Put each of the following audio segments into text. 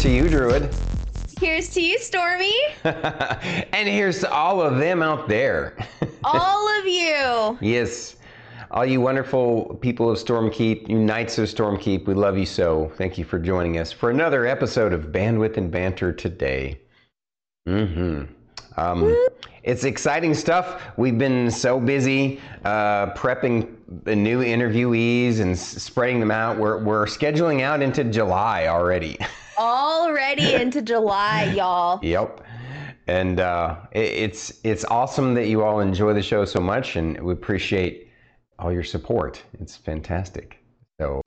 to you, Druid. Here's to you, Stormy. and here's to all of them out there. all of you. Yes. All you wonderful people of Stormkeep, you knights of Stormkeep, we love you so. Thank you for joining us for another episode of Bandwidth and Banter today. Mm-hmm. Um, it's exciting stuff. We've been so busy uh, prepping the new interviewees and s- spreading them out. We're, we're scheduling out into July already. Already into July, y'all. Yep. And uh, it, it's it's awesome that you all enjoy the show so much, and we appreciate all your support. It's fantastic. So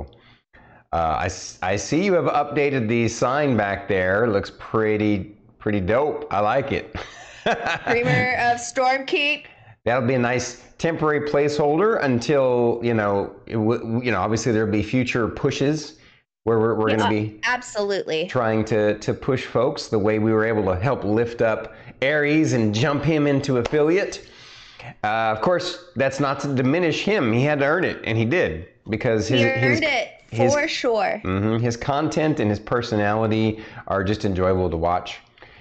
uh, I see you have updated the sign back there. Looks pretty pretty dope. I like it. Dreamer of Stormkeep. That'll be a nice temporary placeholder until you know it w- you know obviously there'll be future pushes where we're, we're going to be Absolutely. trying to to push folks the way we were able to help lift up Aries and jump him into affiliate. Uh, of course, that's not to diminish him. He had to earn it, and he did because his He his, earned it his- for sure. mhm, his content and his personality are just enjoyable to watch.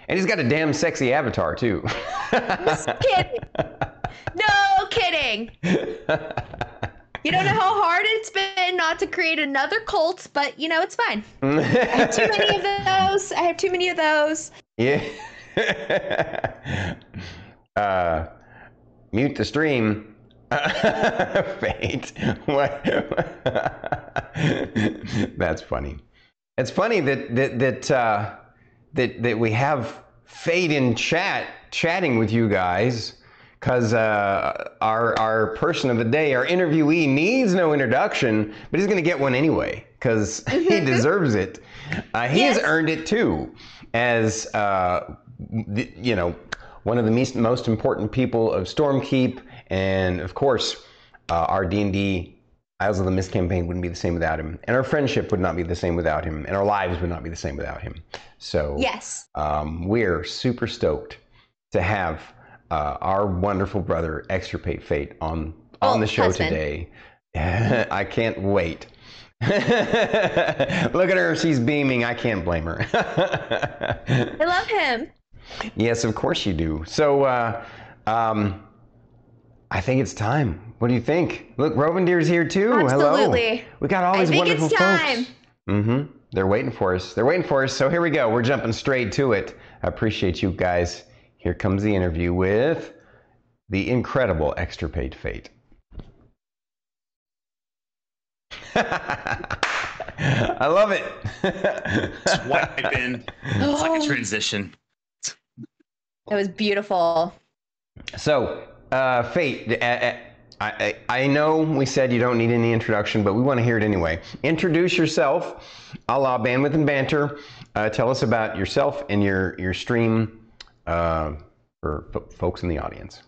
And he's got a damn sexy avatar too. Just kidding. No kidding. You don't know how hard it's been not to create another cult, but you know, it's fine. I have too many of those. I have too many of those. Yeah. uh, mute the stream. Fate. What? That's funny. It's funny that that that uh, that that we have Fate in chat chatting with you guys because uh, our our person of the day, our interviewee, needs no introduction, but he's going to get one anyway because he deserves it. Uh, he has Yes. earned it too, as uh, you know, one of the most, most important people of Stormkeep, and of course, uh, our D and D Isles of the Mist campaign wouldn't be the same without him, and our friendship would not be the same without him, and our lives would not be the same without him. So Yes. um, we're super stoked to have uh, our wonderful brother Extirpate Fate on on Oh, the show husband. today. I can't wait. Look at her; she's beaming. I can't blame her. I love him. yes, of course you do. So, uh, um, I think it's time. What do you think? Look, Rovendeer's here too. Absolutely. Hello. We got all these I think wonderful it's time. folks. Mm-hmm. They're waiting for us. They're waiting for us. So here we go. We're jumping straight to it. I appreciate you guys. Here comes the interview with the incredible Extirpate Fate. I love it. Swipe in. It's like a transition. It was beautiful. So, uh, Fate, uh, uh, I, I, I know we said you don't need any introduction, but we want to hear it anyway. Introduce yourself, a la Bandwidth and Banter. Uh, tell us about yourself and your, your stream uh, for f- folks in the audience.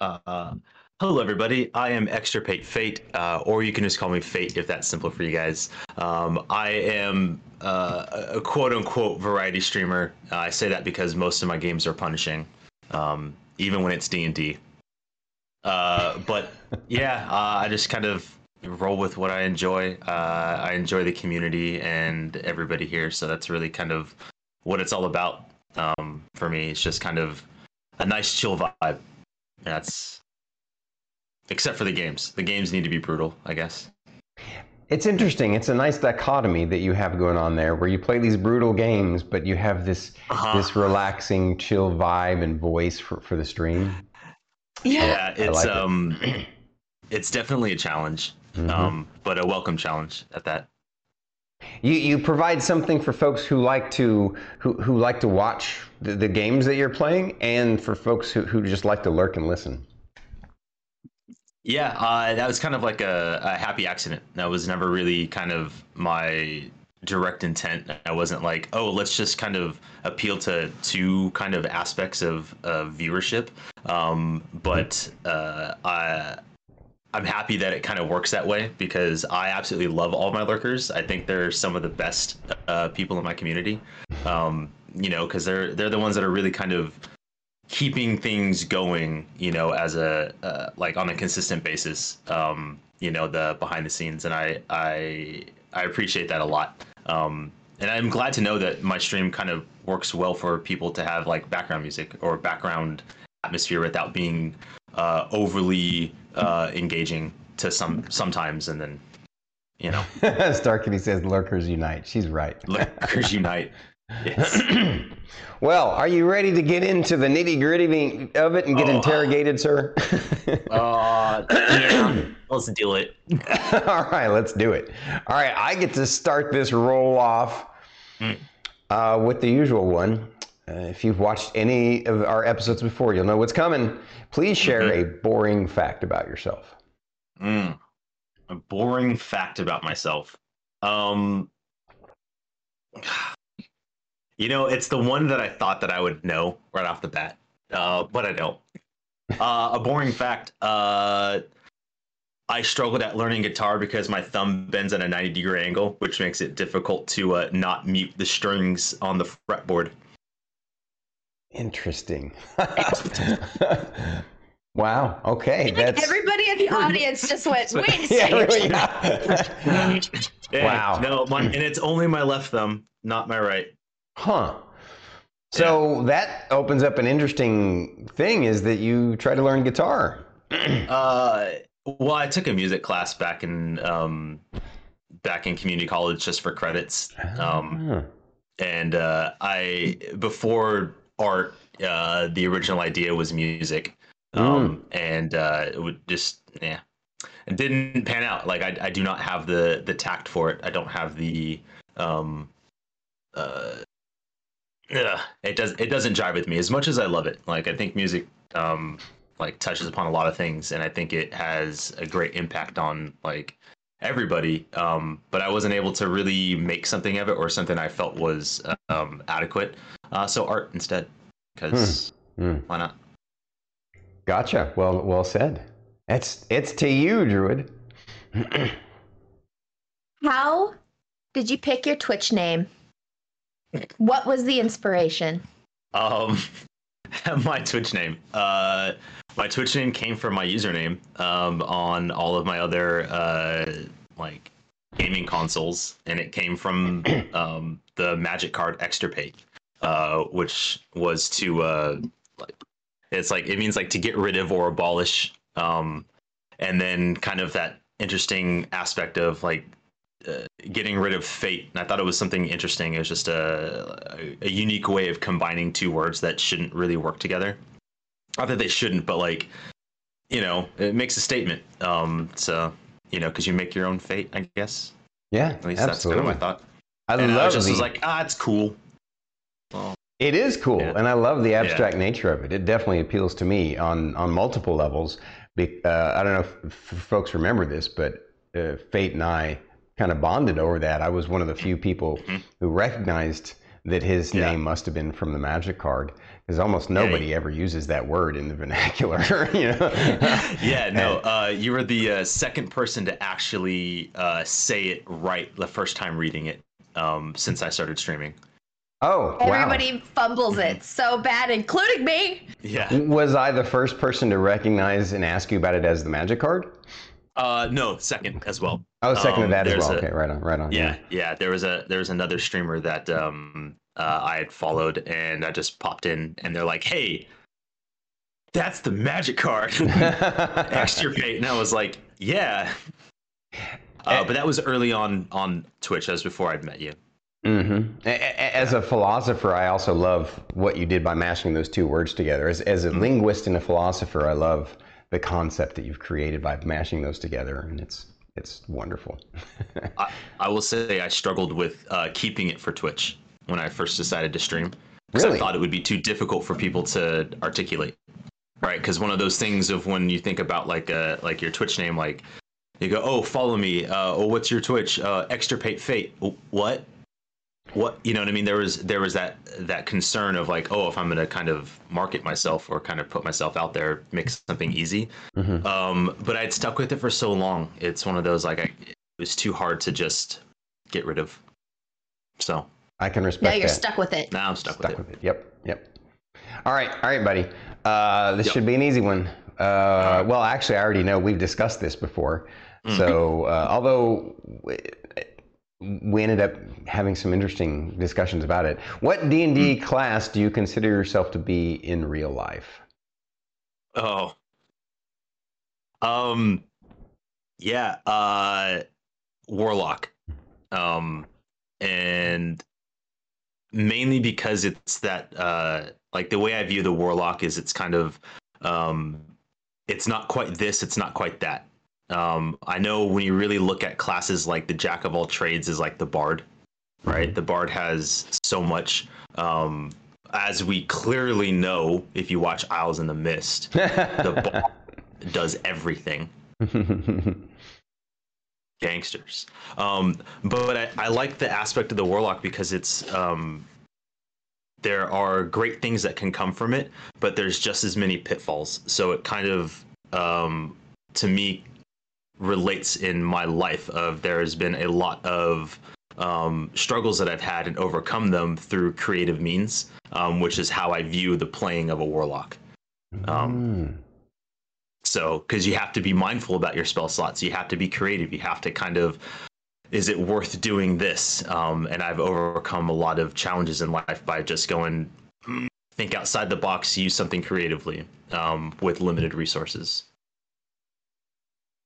Uh, hello, everybody. I am Extirpate Fate, uh, or you can just call me Fate if that's simpler for you guys. Um, I am uh, a quote unquote variety streamer. Uh, I say that because most of my games are punishing, um, even when it's D and D. Uh, But yeah, uh, I just kind of roll with what I enjoy. Uh, I enjoy the community and everybody here, so that's really kind of what it's all about um, for me. It's just kind of a nice chill vibe. That's except for the games. The games need to be brutal, I guess. It's interesting. It's a nice dichotomy that you have going on there, where you play these brutal games, but you have this Uh-huh. this relaxing, chill vibe and voice for, for the stream. Yeah, it's like it. um, it's definitely a challenge, Mhm. um, but a welcome challenge at that. You you provide something for folks who like to who, who like to watch the, the games that you're playing, and for folks who, who just like to lurk and listen. Yeah, uh, that was kind of like a, a happy accident. That was never really kind of my direct intent. I wasn't like, oh, let's just kind of appeal to two kind of aspects of, of viewership. Um, but uh, I, I'm happy that it kind of works that way because I absolutely love all my lurkers. I think they're some of the best uh, people in my community. Um, you know, because they're they're the ones that are really kind of keeping things going, you know, as a uh, like on a consistent basis. Um, you know, the behind the scenes, and I I I appreciate that a lot. Um, and I'm glad to know that my stream kind of works well for people to have like background music or background atmosphere without being uh, overly uh, engaging to some sometimes, and then you know, Star Kitty says lurkers unite. She's right. lurkers unite. Yes. well, are you ready to get into the nitty gritty of it and get Oh. interrogated, sir? Uh, yeah, let's do it. All right, let's do it. All right, I get to start this roll off Mm. uh, with the usual one. Uh, if you've watched any of our episodes before, you'll know what's coming. Please share Mhm. a boring fact about yourself. Mm. A boring fact about myself. Um, you know, it's the one that I thought that I would know right off the bat, uh, but I don't. Uh, a boring fact. Uh, I struggled at learning guitar because my thumb bends at a 90 degree angle, which makes it difficult to uh, not mute the strings on the fretboard. Interesting. wow. Okay. That's Everybody in the audience just went, wait a yeah, second. yeah. Yeah, Wow. No, my, and it's only my left thumb, not my right. Huh. So that opens up an interesting thing is that you try to learn guitar. Uh, well, I took a music class back in um, back in community college just for credits. Um, Huh. and uh, I before art, uh, the original idea was music, um, and uh, it would just yeah, it didn't pan out. Like I, I do not have the the tact for it. I don't have the um, uh, yeah, it does it doesn't jive with me as much as I love it. Like I think music um like touches upon a lot of things and I think it has a great impact on like everybody. Um but I wasn't able to really make something of it or something I felt was um adequate. Uh so art instead cuz Hmm. why not? Gotcha. Well, well said. It's it's to you, Druid. How did you pick your Twitch name? What was the inspiration? Um, my Twitch name. Uh, my Twitch name came from my username um, on all of my other uh, like gaming consoles, and it came from um, the Magic Card Extirpate, uh, which was to uh, like it's like it means like to get rid of or abolish, um, and then kind of that interesting aspect of like uh, getting rid of fate. And I thought it was something interesting. It was just a, a, a unique way of combining two words that shouldn't really work together. Not that they shouldn't, but like, you know, it makes a statement. Um, so, you know, because you make your own fate, I guess. Yeah, At least absolutely. that's kind of my thought. I and I love just the, was like, ah, it's cool. Well, It is cool, Yeah. and I love the abstract nature of it. It definitely appeals to me on on multiple levels. Be, uh, I don't know if, if folks remember this, but uh, Fate and I kind of bonded over that. I was one of the few people Mhm. who recognized that his Yeah. name must have been from the magic card, because almost Yeah, nobody ever uses that word in the vernacular. you know? yeah, no, uh, you were the uh, second person to actually uh, say it right the first time reading it um, since I started streaming. Oh, wow. Everybody fumbles it so bad, including me. Yeah. Was I the first person to recognize and ask you about it as the magic card? Uh, no, second as well. Oh, second Um, of that as well. a- okay, right on, right on. Yeah, yeah. There was a there was another streamer that um uh, I had followed, and I just popped in, and they're like, "Hey, that's the magic card, extirpate," and I was like, "Yeah." Uh, but that was early on on Twitch. That was before I'd met you. Hmm As a philosopher, I also love what you did by mashing those two words together. As, as Mm-hmm. a linguist and a philosopher, I love the concept that you've created by mashing those together, and it's it's wonderful. I, I will say I struggled with uh, keeping it for Twitch when I first decided to stream because Really? I thought it would be too difficult for people to articulate. Right? Because one of those things of when you think about like uh like your Twitch name, like you go, oh, follow me. Uh, oh, what's your Twitch? Uh, extirpate fate. What? What? You know what I mean? There was there was that that concern of like, oh, if I'm gonna kind of market myself or kind of put myself out there, make something easy. Mhm. Um, but I'd stuck with it for so long. It's one of those like I, it was too hard to just get rid of. So I can respect Now you're that. stuck with it. now I'm stuck, Stuck with it. with it. Yep, yep. All right, all right, buddy. Uh, this Yep. should be an easy one. Uh, well, actually, I already know we've discussed this before. Mm. So, uh, although we ended up having some interesting discussions about it. What D and D class do you consider yourself to be in real life? Oh. Um yeah, uh Warlock. Um and mainly because it's that uh like the way I view the Warlock is it's kind of um it's not quite this, it's not quite that. Um I know when you really look at classes like the Jack of all trades is like the Bard, right? The Bard has so much um as we clearly know if you watch Isles in the Mist, the Bard does everything. Gangsters. Um, but I, I like the aspect of the Warlock because it's um, there are great things that can come from it, but there's just as many pitfalls. So it kind of um, to me relates in my life of there has been a lot of um, struggles that I've had and overcome them through creative means, um, which is how I view the playing of a warlock. Um, So, because you have to be mindful about your spell slots, you have to be creative, you have to kind of, is it worth doing this? Um, and I've overcome a lot of challenges in life by just going, "Hmm, think outside the box, use something creatively um, with limited resources.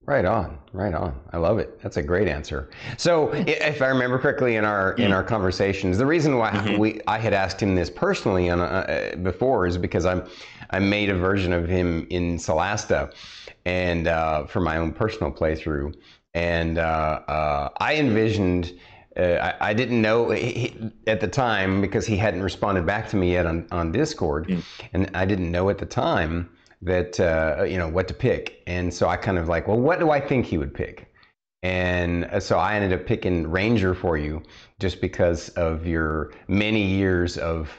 Right on, right on. I love it. That's a great answer. So, if I remember correctly in our in our conversations, the reason why Mhm. we I had asked him this personally on, uh, before is because I'm I made a version of him in Solasta, and uh, for my own personal playthrough, and uh, uh, I envisioned. Uh, I, I didn't know he- at the time because he hadn't responded back to me yet on, on Discord, Mm. and I didn't know at the time that uh, you know what to pick, and so I kind of like, well, what do I think he would pick? And uh, so I ended up picking Ranger for you just because of your many years of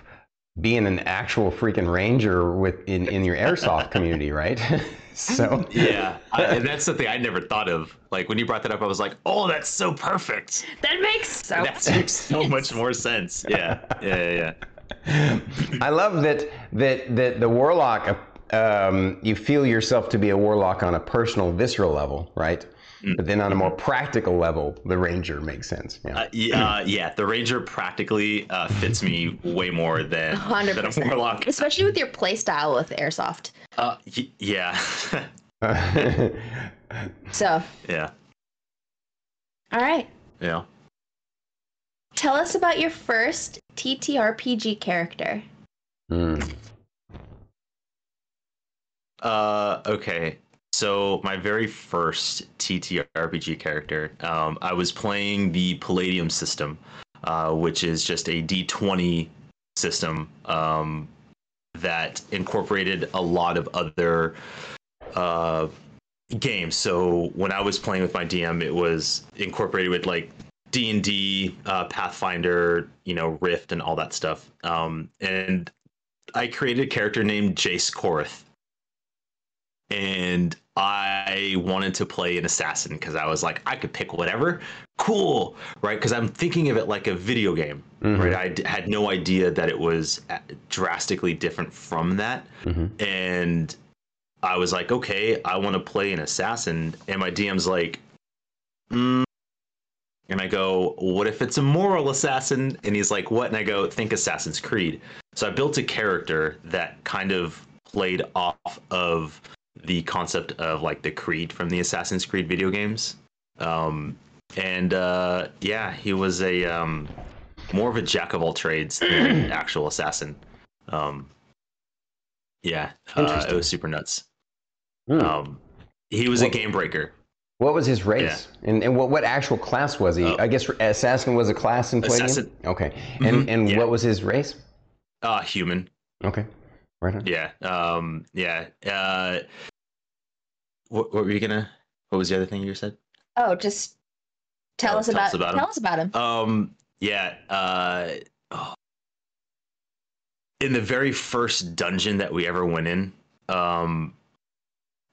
being an actual freaking ranger with in, in your airsoft community, right? so Yeah, I, and that's something I never thought of. Like when you brought that up, I was like, "Oh, that's so perfect. That makes so that makes so much more sense." Yeah, yeah, yeah. yeah. I love that that that the warlock. Um, you feel yourself to be a warlock on a personal, visceral level, right? But then on a more practical level, the ranger makes sense. Yeah. Uh, yeah, uh, yeah, the ranger practically uh, fits me way more than, Hundred than a warlock. especially with your play style with airsoft. Uh, y- yeah, So, yeah, all right, yeah. tell us about your first TTRPG character. Hmm. Uh, okay. So my very first TTRPG character, um, I was playing the Palladium system, uh, which is just a D20 system um, that incorporated a lot of other uh, games. So when I was playing with my DM, it was incorporated with like D and D, uh, Pathfinder, you know, Rift, and all that stuff. Um, and I created a character named Jace Korth and I wanted to play an assassin because I was like, I could pick whatever. Cool, right? Because I'm thinking of it like a video game, Mhm. right? I d- had no idea that it was uh, drastically different from that. Mhm. And I was like, okay, I want to play an assassin. And my DM's like, mm. and I go, what if it's a moral assassin? And he's like, what? And I go, think Assassin's Creed. So I built a character that kind of played off of the concept of like the Creed from the Assassin's Creed video games. Um, and uh, yeah, he was a um, more of a jack of all trades than an actual assassin. Um, yeah, uh, it was super nuts. Hmm. Um, he was a game breaker. What was his race? And, and what, what actual class was he? Oh. I guess assassin was a class in Palladium. Assassin. Okay. And Mhm, and yeah. what was his race? Uh, human. Okay. Right on. Yeah. Um, yeah. Uh, what, what were you gonna? What was the other thing you said? Oh, just tell Oh, us tell about, us about him. tell us about him. Um, yeah. Uh, oh. in the very first dungeon that we ever went in, um,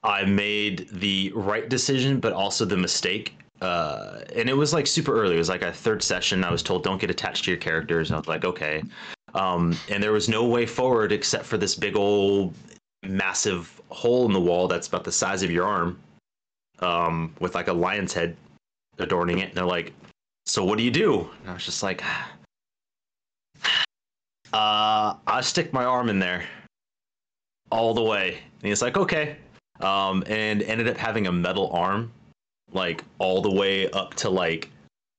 I made the right decision, but also the mistake. Uh, and it was like super early. It was like a third session. I was told, "Don't get attached to your characters." I was like, "Okay." Um, and there was no way forward except for this big old, massive hole in the wall that's about the size of your arm, um, with like a lion's head adorning it. And they're like, so what do you do? And I was just like, uh, I stick my arm in there all the way. And he's like, okay. Um, and ended up having a metal arm, like all the way up to like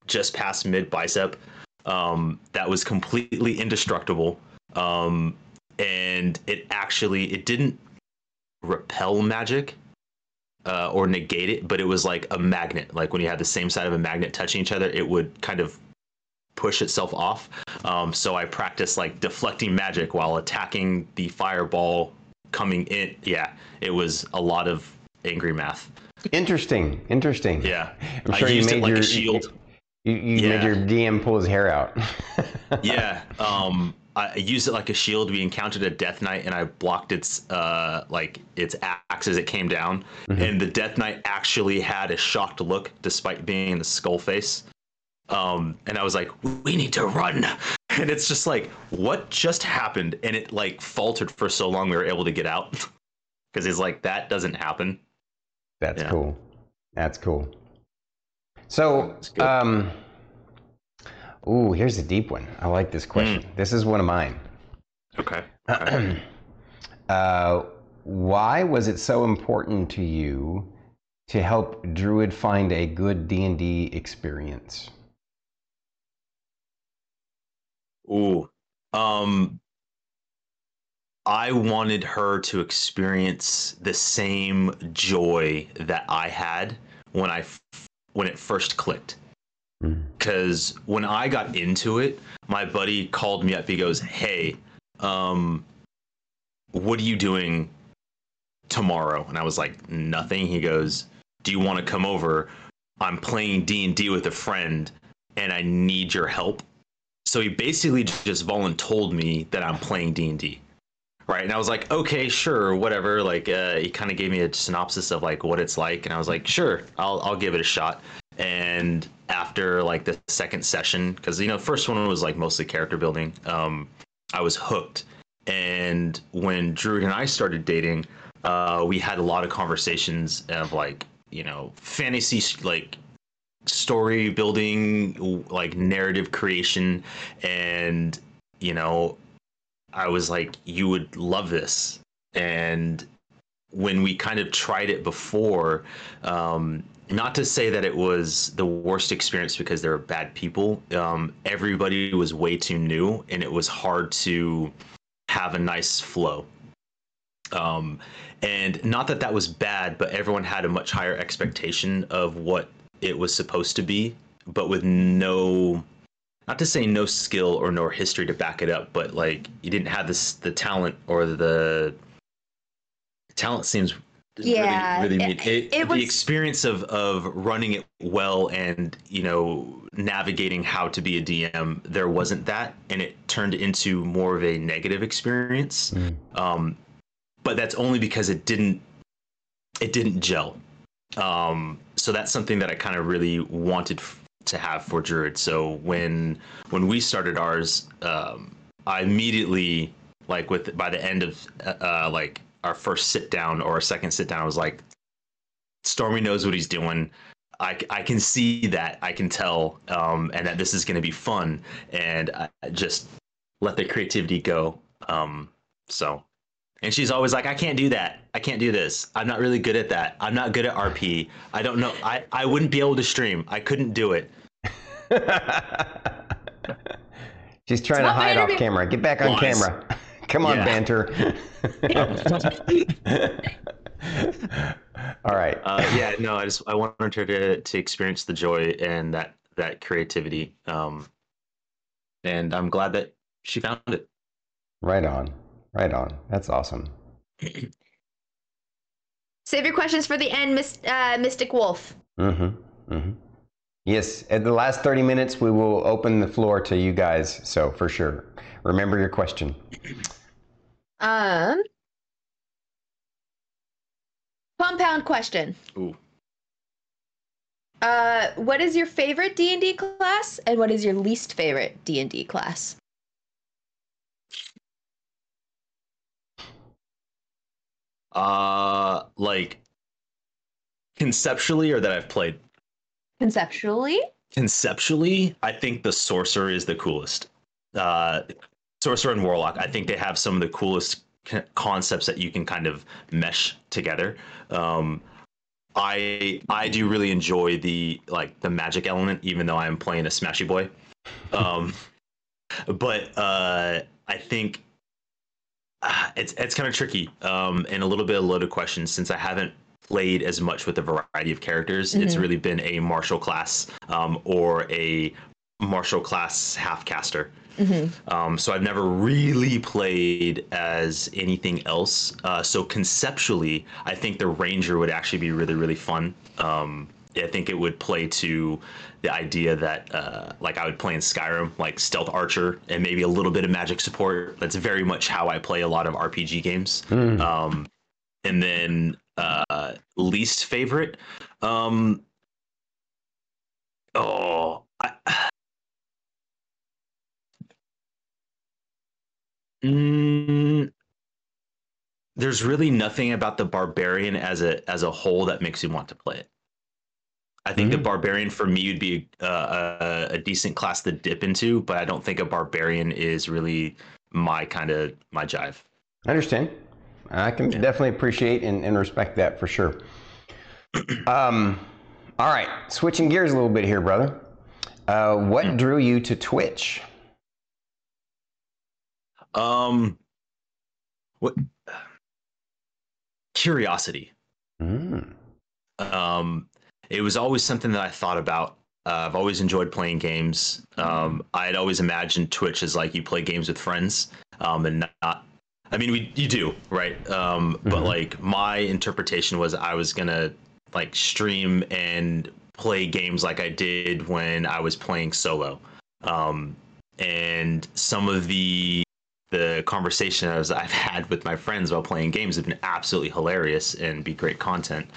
just past mid bicep. Um, that was completely indestructible. Um, and it actually it didn't repel magic uh, or negate it, but it was like a magnet. Like when you had the same side of a magnet touching each other, it would kind of push itself off. Um, so I practiced like deflecting magic while attacking the fireball coming in. Yeah, it was a lot of angry math. Interesting. Interesting. Yeah, I'm sure I you used made it like your a shield. You, you Yeah. made your DM pull his hair out. yeah. Um, I used it like a shield. We encountered a death knight, and I blocked its uh like its axe as it came down. And the death knight actually had a shocked look, despite being in the skull face. Um, and I was like, "We need to run!" And it's just like, "What just happened?" And it like faltered for so long, we were able to get out because he's like, "That doesn't happen." That's Yeah. cool. That's cool. So, um, ooh, here's a deep one. I like this question. Hmm. This is one of mine. Okay. uh, why was it so important to you to help Druid find a good D and D experience? Ooh. Um I wanted her to experience the same joy that I had when I when it first clicked. Mm. Cuz when I got into it, my buddy called me up. He goes, "Hey, um what are you doing tomorrow?" And I was like, "Nothing." He goes, "Do you want to come over? I'm playing D&D with a friend and I need your help." so he basically just voluntold me that I'm playing D and D, right? And I was like, okay, sure, whatever. Like, uh, he kind of gave me a synopsis of like what it's like, and I was like, sure, I'll I'll give it a shot. And after like the second session, because you know, first one was like mostly character building, um, I was hooked. And when Drew and I started dating, uh, we had a lot of conversations of like you know fantasy like story building like narrative creation and you know i was like you would love this. And when we kind of tried it before um not to say that it was the worst experience because there were bad people um everybody was way too new and it was hard to have a nice flow. Um and not that that was bad but everyone had a much higher expectation of what it was supposed to be, but with no not to say no skill or no history to back it up, but like you didn't have this the talent or the talent seems Yeah, really, really it- neat. It, it was- the experience of of running it well and you know navigating how to be a DM there wasn't that and it turned into more of a negative experience Mm. um, but that's only because it didn't it didn't gel um, so that's something that I kind of really wanted f- to have for Druid. So when when we started ours, um, I immediately like with by the end of uh, uh, like our first sit down or our second sit down, I was like, Stormy knows what he's doing. I, I can see that I can tell um, and that this is going to be fun and I just let the creativity go um, so and she's always like, I can't do that. I can't do this. I'm not really good at that. I'm not good at RP. I don't know. I, I wouldn't be able to stream. I couldn't do it. She's trying to hide off camera. Get back on Lies. camera. Come on, Yeah. banter. All right. Uh, yeah, no, I just I wanted her to to experience the joy and that that creativity. Um, and I'm glad that she found it. Right on. Right on. That's awesome. Save your questions for the end, Miss, uh, Mystic Wolf. Mm-hmm. Mm-hmm. Yes, at the last 30 minutes, we will open the floor to you guys. So for sure, remember your question. Um, compound question. Ooh. Uh, what is your favorite D and D class, and what is your least favorite D and D class? Uh, like conceptually, or that I've played. Conceptually, conceptually, I think the sorcerer is the coolest. Uh, sorcerer and warlock, I think they have some of the coolest concepts that you can kind of mesh together. Um, I I do really enjoy the like the magic element, even though I'm playing a Smashy Boy. Um, but uh, I think it's it's kind of tricky um, and a little bit of loaded questions since I haven't played as much with a variety of characters. Mm-hmm. It's really been a martial class um, or a martial class half caster. Mm-hmm. Um, so I've never really played as anything else. Uh, so conceptually, I think the ranger would actually be really really fun. Um, I think it would play to the idea that uh, like I would play in Skyrim, like stealth archer and maybe a little bit of magic support. That's very much how I play a lot of RPG games. Mm. Um, and then uh, least favorite, um, oh, I, mm, there's really nothing about the barbarian as a as a whole that makes you want to play it. I think mm-hmm. the barbarian for me would be uh, a, a, decent class to dip into, but I don't think a barbarian is really my kind of my jive. I understand. I can yeah. definitely appreciate and, and, respect that for sure. um, all right, switching gears a little bit here, brother. Uh, what mm. drew you to Twitch? Um, what curiosity. Mm. Um, it was always something that I thought about. Uh, I've always enjoyed playing games. Um, I had always imagined Twitch as like you play games with friends, um, and not. I mean, we you do right, um, mm-hmm. but like my interpretation was I was gonna like stream and play games like I did when I was playing solo, um, and some of the the conversations I've had with my friends while playing games have been absolutely hilarious and be great content.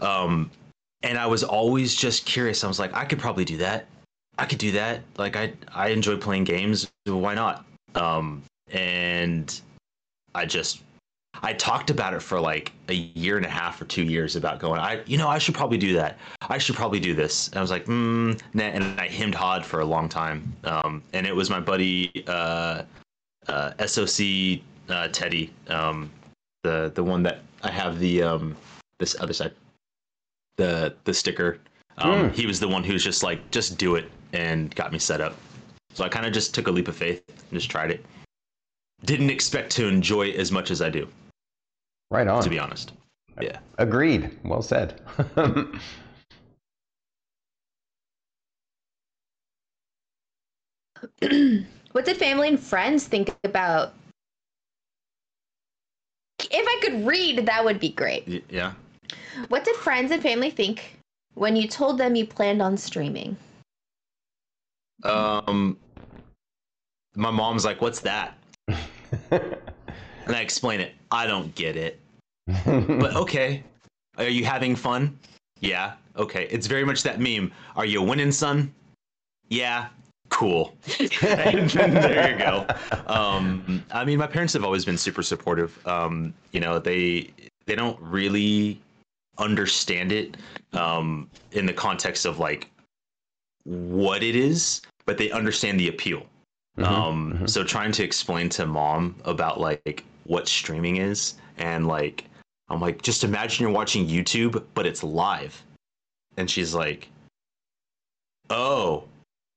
Um, and I was always just curious. I was like, I could probably do that. I could do that. Like I I enjoy playing games. Why not? Um, and I just I talked about it for like a year and a half or two years about going. I you know I should probably do that. I should probably do this. And I was like, mm, nah. and I hemmed hawed for a long time. Um, and it was my buddy uh, uh, SOC uh, Teddy, um, the the one that I have the um, this other side the the sticker. Um, mm. He was the one who's just like, just do it, and got me set up. So I kind of just took a leap of faith and just tried it. Didn't expect to enjoy it as much as I do. Right on. To be honest. Yeah. Agreed. Well said. what did family and friends think about? If I could read, that would be great. Yeah. What did friends and family think when you told them you planned on streaming? Um, my mom's like, "What's that?" and I explain it. I don't get it, but okay. Are you having fun? Yeah. Okay. It's very much that meme. Are you winning, son? Yeah. Cool. there you go. Um, I mean, my parents have always been super supportive. Um, you know, they they don't really understand it um, in the context of like what it is, but they understand the appeal. Mm-hmm, um, mm-hmm. So trying to explain to mom about like what streaming is and like I'm like, just imagine you're watching YouTube, but it's live. And she's like, Oh,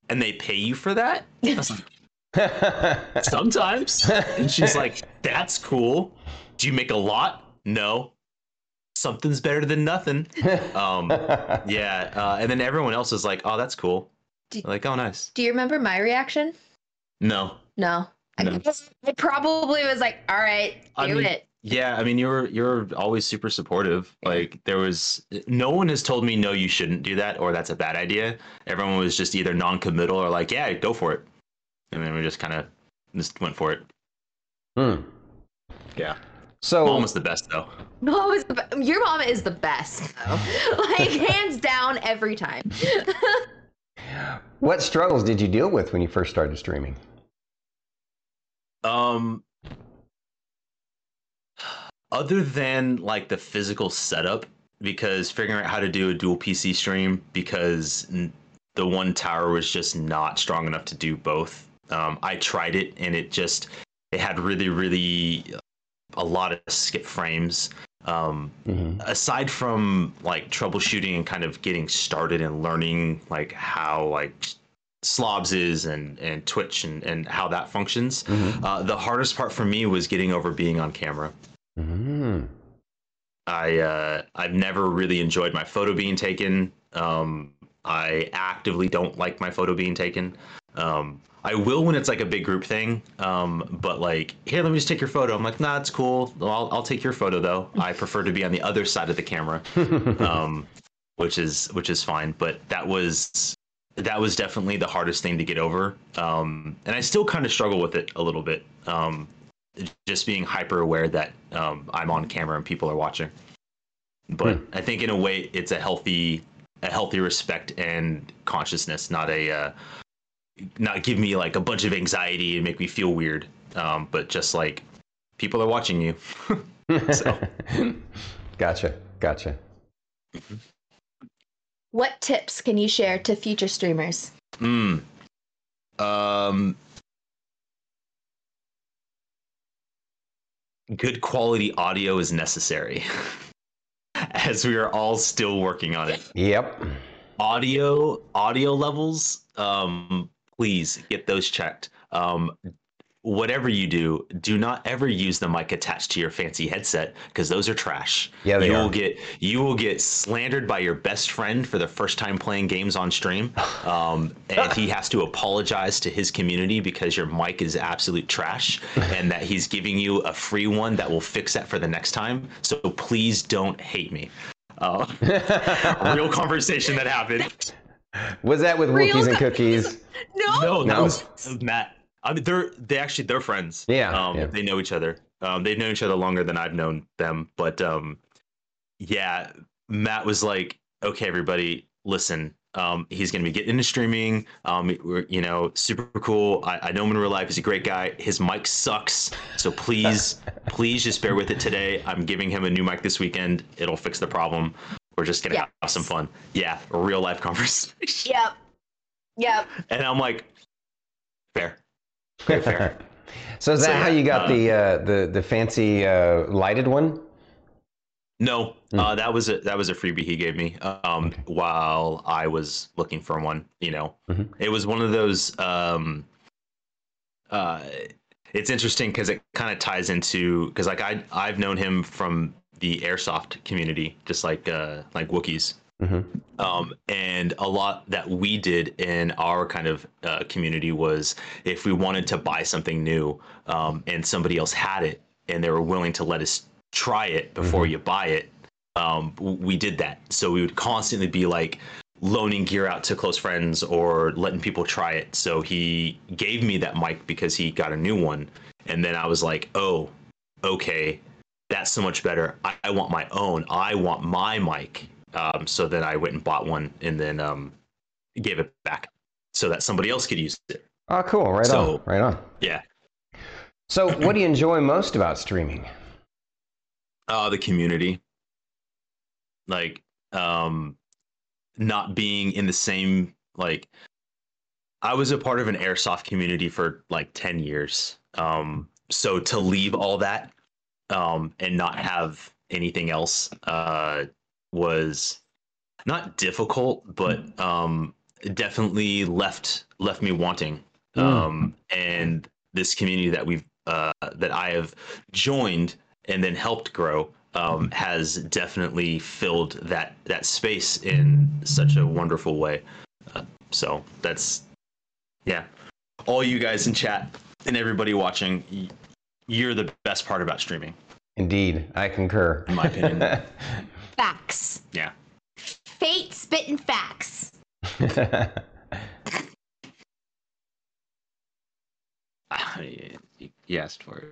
and they pay you for that? Sometimes. And she's like, That's cool. Do you make a lot? No something's better than nothing. Um, yeah, uh, and then everyone else is like, "Oh, that's cool." Do, like, "Oh, nice." Do you remember my reaction? No. No. no. I, I probably was like, "All right, do I mean, it." Yeah, I mean, you're you're always super supportive. Like there was no one has told me no, you shouldn't do that or that's a bad idea. Everyone was just either non-committal or like, yeah, go for it, and then we just kind of just went for it. Hmm. Yeah. So mom was the best though. Mom is the be- your mom is the best though. like hands down every time. what struggles did you deal with when you first started streaming? Um other than like the physical setup because figuring out how to do a dual PC stream because the one tower was just not strong enough to do both. Um, I tried it and it just it had really really a lot of skip frames. Um, Mhm. aside from like troubleshooting and kind of getting started and learning like how like slobs is and and twitch and and how that functions Mhm. uh, the hardest part for me was getting over being on camera Mhm. i uh i've never really enjoyed my photo being taken um i actively don't like my photo being taken um I will when it's like a big group thing, um, but like here, let me just take your photo. I'm like, nah, it's cool. I'll, I'll take your photo though. I prefer to be on the other side of the camera. um, which is which is fine. But that was that was definitely the hardest thing to get over, um, and I still kind of struggle with it a little bit. Um, just being hyper aware that um, I'm on camera and people are watching. But Hmm. I think in a way, it's a healthy a healthy respect and consciousness, not a uh, not give me like a bunch of anxiety and make me feel weird. Um, but just like people are watching you. So. gotcha. Gotcha. What tips can you share to future streamers? Mm. Um, good quality audio is necessary, as we are all still working on it. Yep. Audio audio levels, um, please get those checked. Um, whatever you do, do not ever use the mic attached to your fancy headset because those are trash. Yeah, they you are. will get you will get slandered by your best friend for the first time playing games on stream, um, and he has to apologize to his community because your mic is absolute trash, and that he's giving you a free one that will fix that for the next time. So please don't hate me. Uh, real conversation that happened. Was that with Real Wookiees and Cookies? No. No, that No. was Matt. I mean, they're they actually they're friends. Yeah, um, yeah. they know each other. Um, they've known each other longer than I've known them. But um, yeah, Matt was like, "Okay, everybody, listen. Um, he's gonna be getting into streaming. Um, we're, you know, super cool. I, I know him in real life. He's a great guy. His mic sucks, so please, please just bear with it today. I'm giving him a new mic this weekend. It'll fix the problem. We're just gonna Yeah. have some fun. Yeah, a real life conversation. Yep. Yep. And I'm like, fair. fair, fair. so is that So, how you got uh, the uh, the the fancy uh, lighted one? No, uh, that was a that was a freebie he gave me um, Okay. while I was looking for one. You know, Mhm. it was one of those. Um, uh, it's interesting because it kind of ties into because like I I've known him from the airsoft community, just like uh, like Wookiees. Mhm. Um, and a lot that we did in our kind of uh, community was if we wanted to buy something new um, and somebody else had it and they were willing to let us try it before you buy it, um, we did that. So we would constantly be like loaning gear out to close friends or letting people try it. So he gave me that mic because he got a new one. And then I was like, oh, okay, that's so much better. I, I want my own. I want my mic. Um, so then I went and bought one and then um, gave it back so that somebody else could use it. Oh, cool. Right So- on. Right on. Yeah. So, what do you enjoy most about streaming? Uh, the community. Like, um, not being in the same, like, I was a part of an airsoft community for like 10 years. Um, so to leave all that um, and not have anything else uh, was not difficult, but um, definitely left left me wanting. Mm. Um, and this community that we've uh, that I have joined and then helped grow um, has definitely filled that that space in such a wonderful way. Uh, so that's yeah, all you guys in chat and everybody watching, you're the best part about streaming. Indeed, I concur. In my opinion. Facts. Yeah. Fate spitting facts. you asked for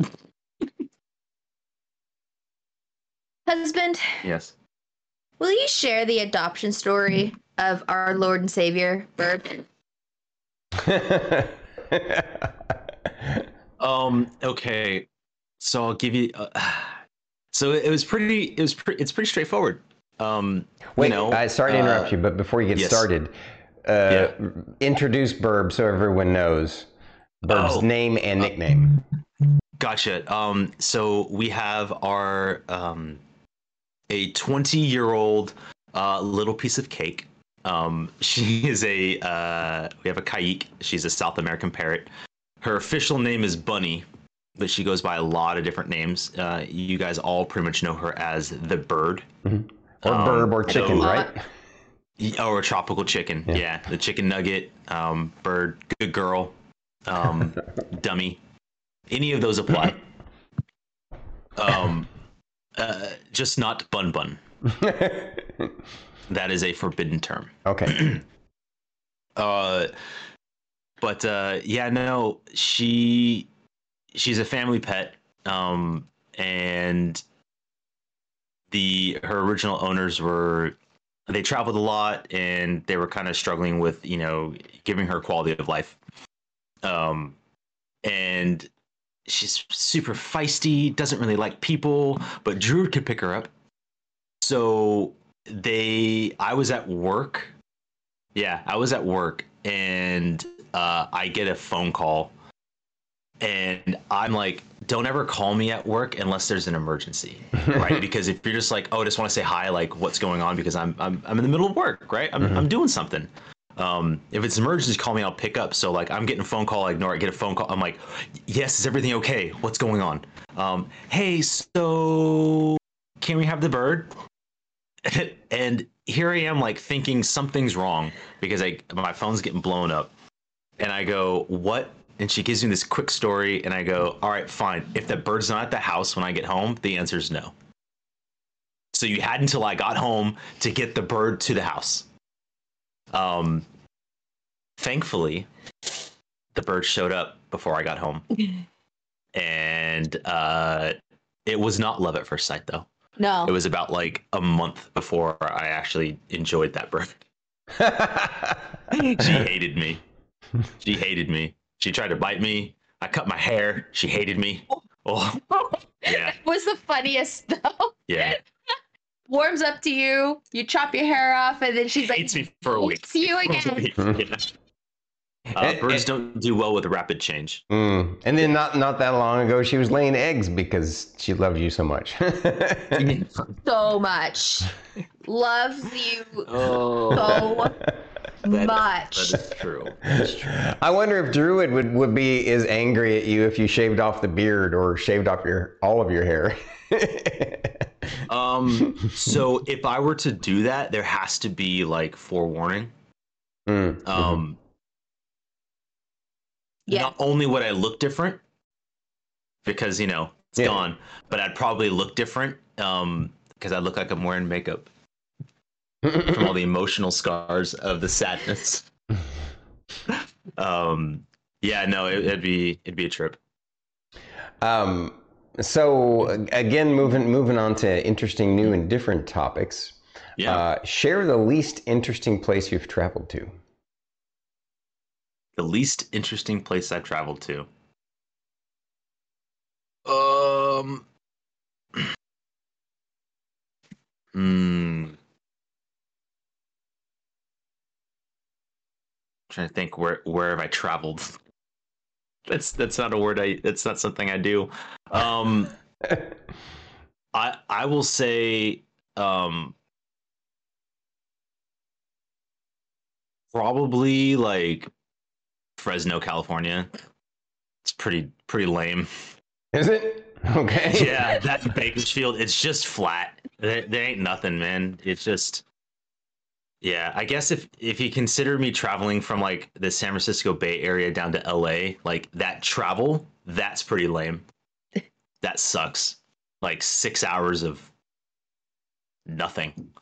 it. Husband, Yes. will you share the adoption story of our Lord and Savior, Bird? Um. Okay. So I'll give you. Uh, so it was pretty. It was. Pre- it's pretty straightforward. Um. Wait, you know, uh, sorry to interrupt uh, you, but before you get yes. started, uh, introduce Burb so everyone knows Burb's Oh. name and nickname. Gotcha. Um, so we have our um, a 20 year old uh, little piece of cake. Um, she is a uh, we have a Caique. She's a South American parrot. Her official name is Bunny, but she goes by a lot of different names. Uh, you guys all pretty much know her as the Bird Or Um, Burb or chicken, right? or a tropical chicken. Yeah. Yeah, the chicken nugget, um, Bird, good girl, um, dummy. Any of those apply. Um, uh, just not bun bun. That is a forbidden term. okay. Uh, but uh, yeah, no, she she's a family pet, um, and the her original owners were they traveled a lot and they were kind of struggling with you know giving her quality of life, um, and she's super feisty, doesn't really like people, but Drew could pick her up. So they, I was at work yeah, I was at work and uh, I get a phone call, and I'm like, "Don't ever call me at work unless there's an emergency, right? because if you're just like, oh, I just want to say hi, like, what's going on? Because I'm I'm I'm in the middle of work, right? I'm I'm doing something. Um, if it's an emergency, call me. I'll pick up. So like, I'm getting a phone call, I ignore it. Get a phone call. I'm like, yes, is everything okay? What's going on? Um, hey, so can we have the bird? and here I am, like thinking something's wrong because I my phone's getting blown up, and I go, "What?" And she gives me this quick story, and I go, "All right, fine. If the bird's not at the house when I get home, the answer is no." So you had until I got home to get the bird to the house. Um, thankfully, the bird showed up before I got home, and uh, it was not love at first sight, though. No. It was about like a month before I actually enjoyed that bird. she hated me. She hated me. She tried to bite me. I cut my hair. She hated me. Oh, yeah, That was the funniest though. yeah. Warms up to you, you chop your hair off, and then she's like, Hates me for a week. hates you again. Yeah. Uh, birds don't do well with rapid change. Mm. And then not not that long ago, she was laying eggs because she loved you so much. so much. Loves you oh, so that- much. that is true. That's true. I wonder if Druid would, would be as angry at you if you shaved off the beard or shaved off your all of your hair. Um, so if I were to do that, there has to be like forewarning. Mm. Um, Yeah. not only would I look different because you know it's Yeah. gone, but I'd probably look different um because I look like I'm wearing makeup from all the emotional scars of the sadness. um, yeah, no, it, it'd be it'd be a trip. Um, so again, moving moving on to interesting, new, and different topics. Yeah, Uh, share the least interesting place you've traveled to. the least interesting place I've traveled to. Um. Hmm. Trying to think where where have I traveled? That's that's not a word I. That's not something I do. Um. I I will say um probably like Fresno, California. It's pretty pretty lame. Is it? Okay. Yeah, that Bakersfield, it's just flat. There, there ain't nothing, man. It's just yeah, I guess if if you consider me traveling from like the San Francisco Bay Area down to LA, like that travel, that's pretty lame. That sucks. Like 6 hours of nothing.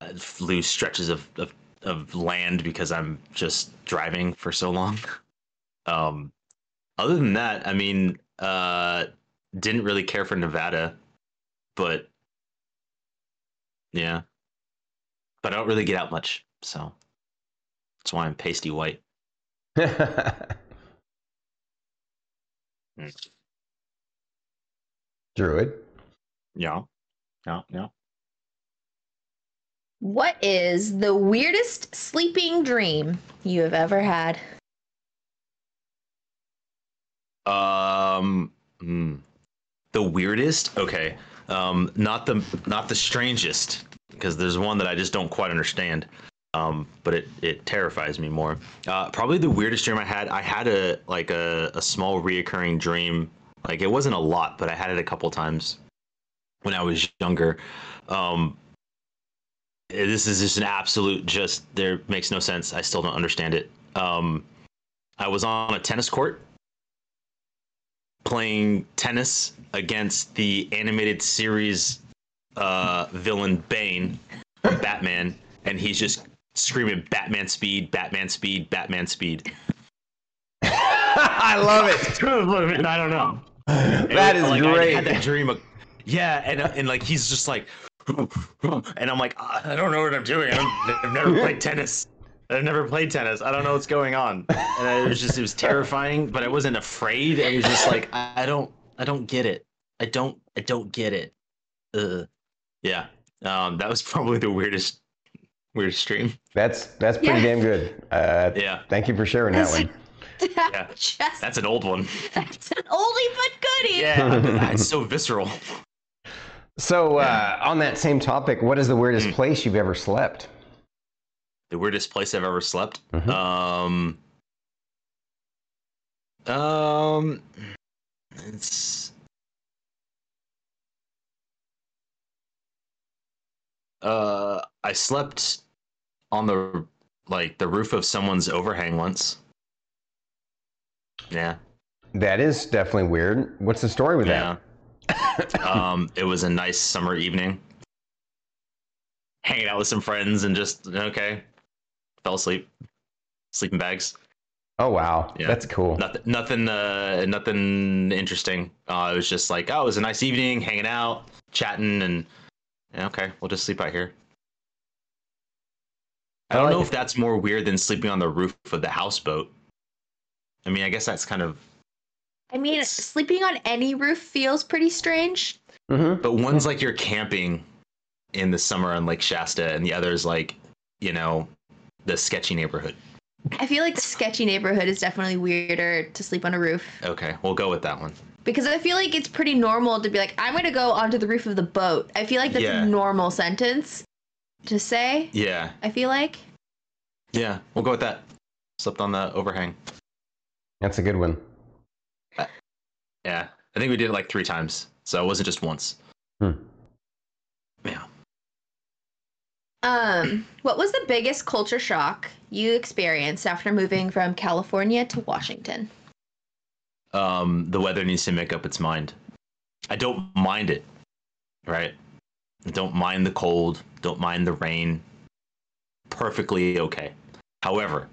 I lose stretches of, of of land because I'm just driving for so long. Um other than that, I mean, uh didn't really care for Nevada, but yeah. But I don't really get out much, so that's why I'm pasty white. Druid. Yeah. Yeah, yeah. What is the weirdest sleeping dream you have ever had? Um, hmm. the weirdest. Okay. Um, not the not the strangest because there's one that I just don't quite understand. Um, but it it terrifies me more. Uh, probably the weirdest dream I had. I had a like a a small reoccurring dream. Like it wasn't a lot, but I had it a couple times when I was younger. Um, this is just an absolute just there makes no sense. I still don't understand it. Um, I was on a tennis court playing tennis against the animated series uh, villain Bane Batman, and he's just screaming Batman speed, Batman speed, Batman speed. I love it. I don't know. That is like, I had that dream of, yeah, and and like he's just like, and I'm like, I don't know what I'm doing. I have never played tennis. I've never played tennis. I don't know what's going on. And it was just, it was terrifying, but I wasn't afraid. It was just like, I, I don't, I don't get it. I don't, I don't get it. Ugh. Yeah. Um, that was probably the weirdest, weirdest stream. That's that's pretty Yeah. damn good. Uh, Yeah. Thank you for sharing that That's- one. Yeah. Just, That's an old one. that's an oldie but goodie. Yeah. it's so visceral. So uh, on that same topic, what is the weirdest Hmm. place you've ever slept? The weirdest place I've ever slept. Mhm. Um. Um. It's. Uh, I slept on the like the roof of someone's overhang once. Yeah, That is definitely weird. What's the story with yeah. that? um, it was a nice summer evening. Hanging out with some friends and just okay, fell asleep. Sleeping bags. Oh wow, Yeah. that's cool. Nothing, nothing, uh, nothing interesting. Uh, it was just like, oh, it was a nice evening, hanging out, chatting, and okay, we'll just sleep out here. I I don't like know it. if that's more weird than sleeping on the roof of the houseboat. I mean, I guess that's kind of, I mean, sleeping on any roof feels pretty strange. Mm-hmm. but one's like you're camping in the summer on Lake Shasta, and the other's like, you know, the sketchy neighborhood. I feel like the sketchy neighborhood is definitely weirder to sleep on a roof Okay, we'll go with that one. Because I feel like it's pretty normal to be like, I'm going to go onto the roof of the boat. I feel like that's Yeah. a normal sentence to say. Yeah, I feel like. yeah, we'll go with that. Slept on the overhang. That's a good one. Yeah, I think we did it like three times, so it wasn't just once. Hmm. Yeah. Um, what was the biggest culture shock you experienced after moving from California to Washington? Um, the weather needs to make up its mind. I don't mind it, right? I don't mind the cold. Don't mind the rain. Perfectly okay. However,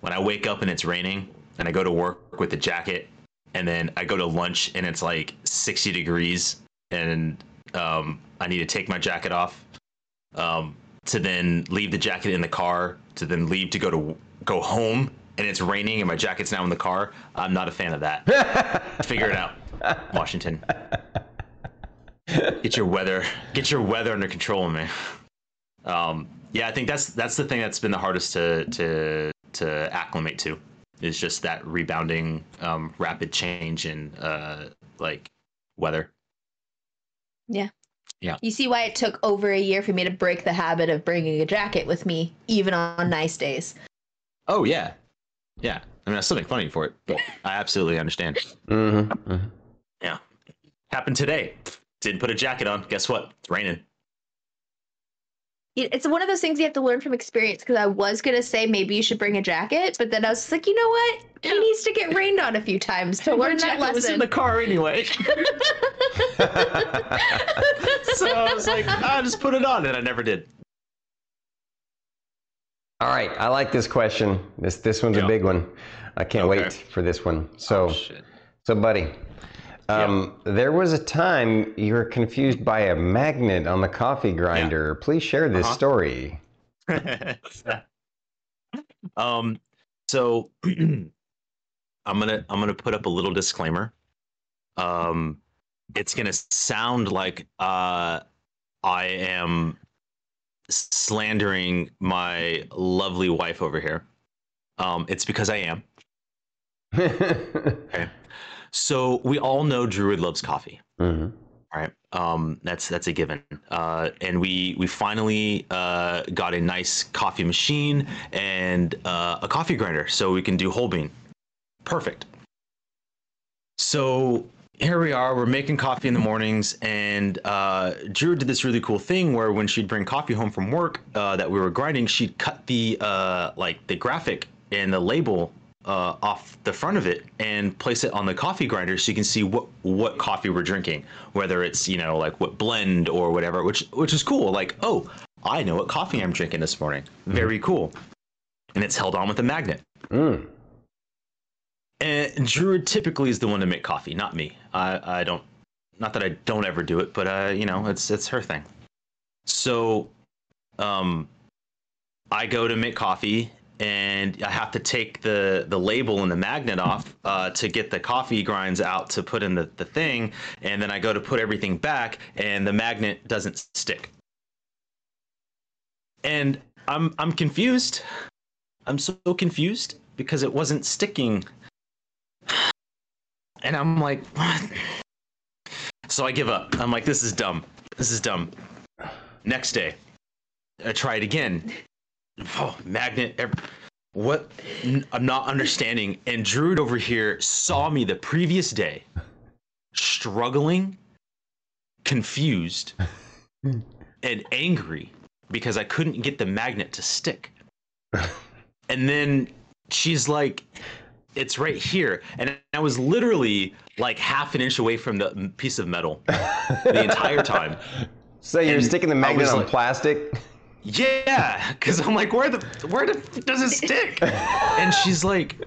when I wake up and it's raining, and I go to work with a jacket, and then I go to lunch and it's like 60 degrees, and um, I need to take my jacket off, um, to then leave the jacket in the car, to then leave to go to go home, and it's raining and my jacket's now in the car. I'm not a fan of that. Figure it out, Washington. Get your weather, get your weather under control, man. Um, yeah, I think that's that's the thing that's been the hardest to to to acclimate to is just that rebounding, um, rapid change in uh, like weather. Yeah. Yeah. You see why it took over a year for me to break the habit of bringing a jacket with me, even on nice days. Oh yeah, yeah. I mean, I still make fun of you for it, but I absolutely understand. Mm-hmm. Yeah. Happened today. Didn't put a jacket on. Guess what? It's raining. It's one of those things you have to learn from experience. Because I was gonna say maybe you should bring a jacket, but then I was just like, you know what? He needs to get rained on a few times to learn that was in lesson. the car anyway. so I was like, I'll just put it on, and I never did. All right, I like this question. This this one's Yeah. a big one. I can't Okay. wait for this one. So Oh, so buddy, um, there was a time you were confused by a magnet on the coffee grinder. Please share this Uh-huh. story. um, so I'm gonna I'm gonna put up a little disclaimer. Um, it's gonna sound like uh, I am slandering my lovely wife over here. Um, it's because I am. Okay. So we all know Druid loves coffee. hmm Right. Um, that's that's a given. Uh, and we we finally uh, got a nice coffee machine and uh, a coffee grinder, so we can do whole bean. Perfect. So here we are. We're making coffee in the mornings, and uh, Drew did this really cool thing where when she'd bring coffee home from work uh, that we were grinding, she'd cut the uh, like the graphic and the label uh, off the front of it and place it on the coffee grinder so you can see what what coffee we're drinking, whether it's you know like what blend or whatever, which which is cool. Like oh, I know what coffee I'm drinking this morning. Very cool. And it's held on with a magnet. Mm. And Druid typically is the one to make coffee, not me. I, I don't, not that I don't ever do it, but uh, you know, it's it's her thing. So, um, I go to make coffee, and I have to take the the label and the magnet off uh, to get the coffee grinds out to put in the the thing, and then I go to put everything back, and the magnet doesn't stick. And I'm I'm confused. I'm so confused because it wasn't sticking and I'm like, what? So I give up. I'm like, this is dumb. This is dumb. Next day, I try it again. Oh, magnet. ev- What? I'm not understanding. And Druid over here saw me the previous day, struggling, confused, and angry because I couldn't get the magnet to stick. And then she's like, it's right here. And I was literally like half an inch away from the piece of metal the entire time. So you're And sticking the magnet on like- plastic? Yeah, because I'm like, where the where the does it stick? And she's like,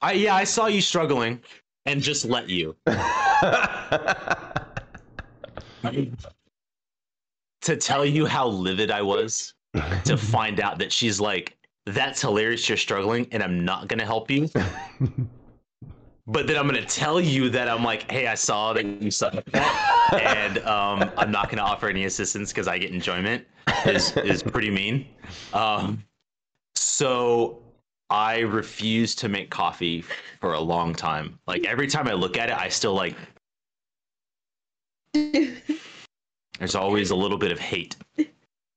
I yeah, I saw you struggling and just let you. to tell you how livid I was to find out that she's like, that's hilarious, you're struggling, and I'm not gonna help you. But then I'm gonna tell you that I'm like, hey, I saw that you suck at that, and um, I'm not gonna offer any assistance because I get enjoyment. Is is pretty mean. Um, so I refuse to make coffee for a long time. Like every time I look at it, I still like. There's always a little bit of hate.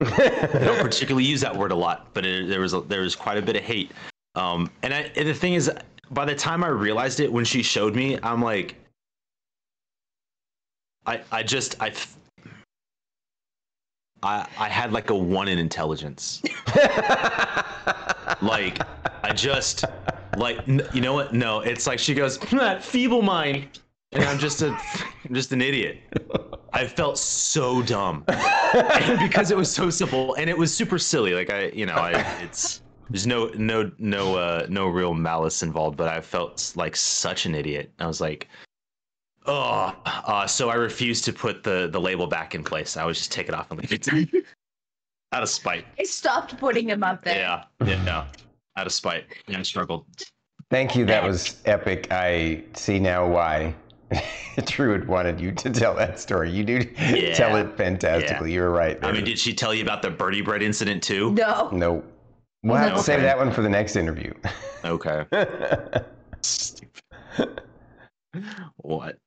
I don't particularly use that word a lot, but it, there was a, there was quite a bit of hate. Um, and, I, and the thing is, by the time I realized it when she showed me, I'm like, I I just I I had like a one in intelligence. like I just like n- you know what? No, it's like she goes that feeble mind, and I'm just a I'm just an idiot. I felt so dumb because it was so simple and it was super silly. Like I, you know, I it's there's no no no uh no real malice involved, but I felt like such an idiot. I was like, oh, uh, so I refused to put the the label back in place. I would just take it off and leave it out of spite. I stopped putting him up there. Yeah, yeah, no, out of spite. Yeah, I struggled. Thank you. That was epic. I see now why Druid wanted you to tell that story. You do Yeah. tell it fantastically. You're right. I mean, did she tell you about the birdie bread incident too? No. no. We'll have to save that one for the next interview. Okay. what?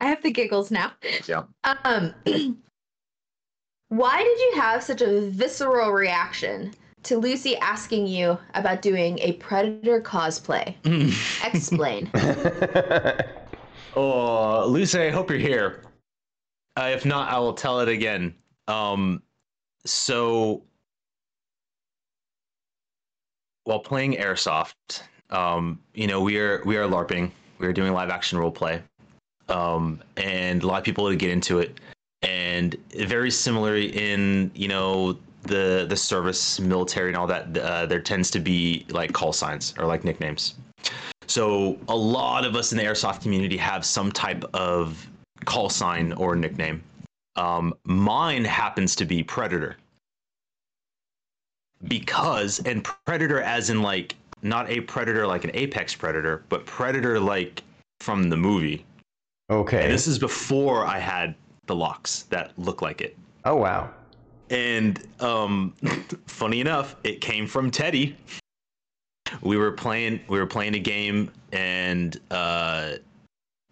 I have the giggles now. Yeah. Um, why did you have such a visceral reaction to Lucy asking you about doing a predator cosplay? Explain. Oh, Lucy, I hope you're here. Uh, if not, I will tell it again. Um, so while playing airsoft, um, you know, we are we are larping. We are doing live action role play, um, and a lot of people would get into it. And very similar in you know the the service, military, and all that. Uh, there tends to be like call signs or like nicknames. So a lot of us in the airsoft community have some type of call sign or nickname. Um, mine happens to be Predator. Because, and Predator as in like, not a predator like an apex predator, but Predator like from the movie. And okay. this is before I had the locks that look like it. Oh wow. And um, funny enough, it came from Teddy. We were playing we were playing a game and uh,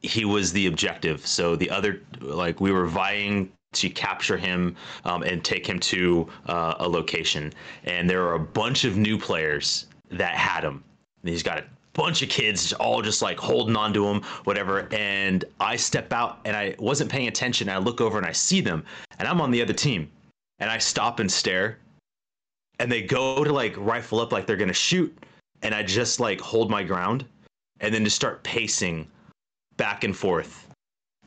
he was the objective. So the other like we were vying to capture him um, and take him to uh, a location. And there were a bunch of new players that had him. And he's got a bunch of kids all just like holding on to him, whatever. And I step out and I wasn't paying attention. I look over and I see them, and I'm on the other team. And I stop and stare. And they go to like rifle up like they're gonna shoot. And I just like hold my ground and then just start pacing back and forth.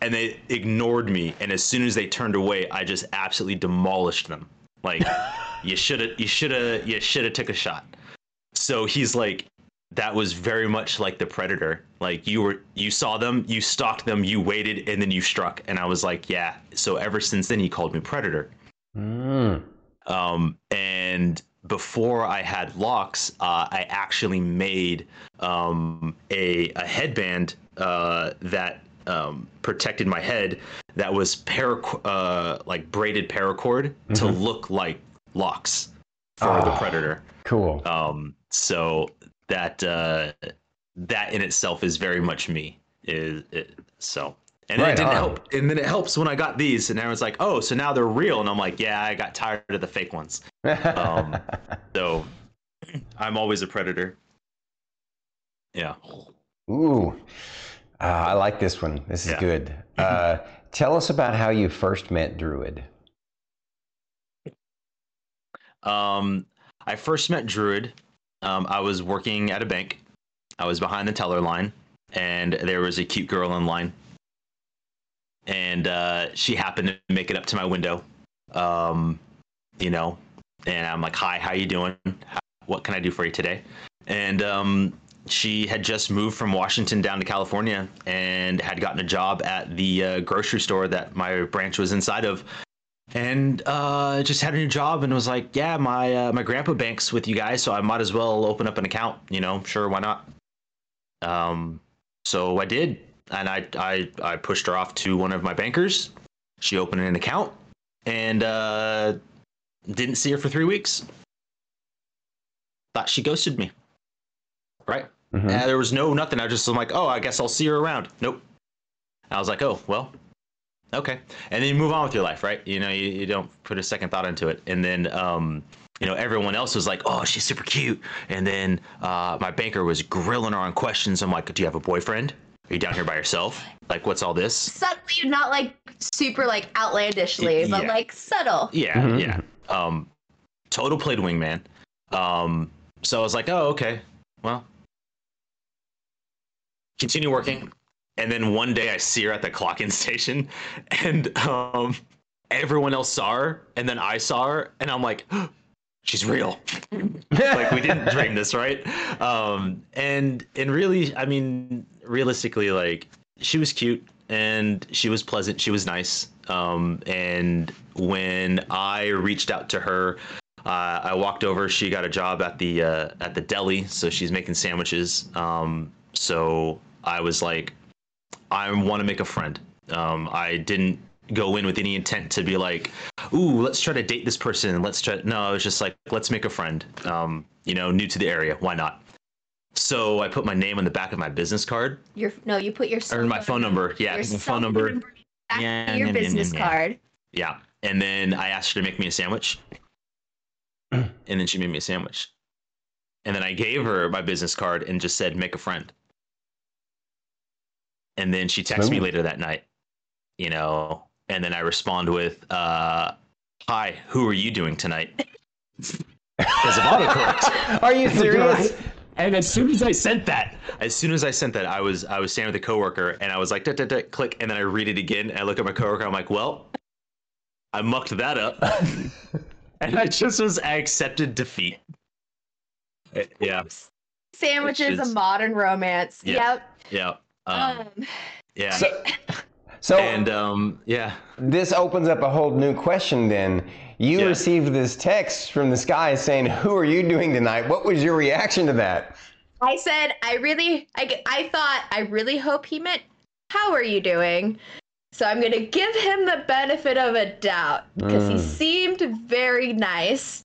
And they ignored me. And as soon as they turned away, I just absolutely demolished them. Like you should have you should have you should have took a shot. So he's like that was very much like the predator like you were you saw them you stalked them you waited and then you struck and i was like yeah so ever since then he called me predator Mm. um, and before i had locks uh, i actually made um, a, a headband uh, that um, protected my head that was parac- uh, like braided paracord to look like locks for the Ah. predator Cool. um, so that uh, that in itself is very much me. Is it, so. And Right it didn't on. help. And then it helps when I got these, and everyone's like, "Oh, so now they're real." And I'm like, "Yeah, I got tired of the fake ones." Um, so I'm always a predator. Yeah. Ooh, uh, I like this one. This is Yeah. good. Uh, tell us about how you first met Druid. Um, I first met Druid. Um, I was working at a bank. I was behind the teller line, and there was a cute girl in line. And uh, she happened to make it up to my window. Um, you know, and I'm like, "Hi, how you doing? How, what can I do for you today?" And um, she had just moved from Washington down to California and had gotten a job at the uh, grocery store that my branch was inside of and uh, just had a new job and was like, yeah, my uh, my grandpa banks with you guys, so I might as well open up an account. You know, sure, why not? Um, so I did, and I I I pushed her off to one of my bankers. She opened an account and uh, didn't see her for three weeks. Thought she ghosted me. Right? Mhm. Uh, there was no nothing. I just was like, oh, I guess I'll see her around. Nope. I was like, oh, well, okay. And then you move on with your life, right? You know, you, you don't put a second thought into it. And then, um, you know, everyone else was like, oh, she's super cute. And then uh, my banker was grilling her on questions. I'm like, do you have a boyfriend? Are you down here by yourself? Like, what's all this? Subtly, not like super like outlandishly, but Yeah. like subtle. Yeah, Mhm. yeah. Um, total played wingman. Um, so I was like, oh, okay, well, continue working. And then one day I see her at the clock-in station, and um, everyone else saw her, and then I saw her, and I'm like, she's real. like we didn't dream this, right? Um, and and really, I mean, realistically, like she was cute and she was pleasant. She was nice. Um, and when I reached out to her, uh, I walked over. She got a job at the uh, at the deli, so she's making sandwiches. Um, so I was like, I want to make a friend. Um, I didn't go in with any intent to be like, ooh, let's try to date this person. Let's try. No, I was just like, let's make a friend. Um, you know, new to the area. Why not? So I put my name on the back of my business card Your no, you put your or my phone number. Yeah, your phone number. back Yeah, to your yeah, yeah, business yeah, yeah. card. Yeah. And then I asked her to make me a sandwich. and then she made me a sandwich. And then I gave her my business card and just said, make a friend. And then she texted me later that night, you know, and then I respond with, uh, hi, who are you doing tonight? Because of autocorrect. Are you serious? And as soon as I sent that, as soon as I sent that, I was I was standing with a coworker and I was like, "Duh, duh, duh," click, and then I read it again. And I look at my coworker. I'm like, well, I mucked that up, and I just was I accepted defeat. Uh, Yeah, Sandwiches, It's- a modern romance. Yeah. Yep. yeah, um, Um, yeah, So, so and um, yeah. this opens up a whole new question then. You Yeah. received this text from this guy saying, Who are you doing tonight? What was your reaction to that? I said, I really, I, I thought, I really hope he meant, how are you doing? So I'm going to give him the benefit of a doubt because he Mm. seemed very nice.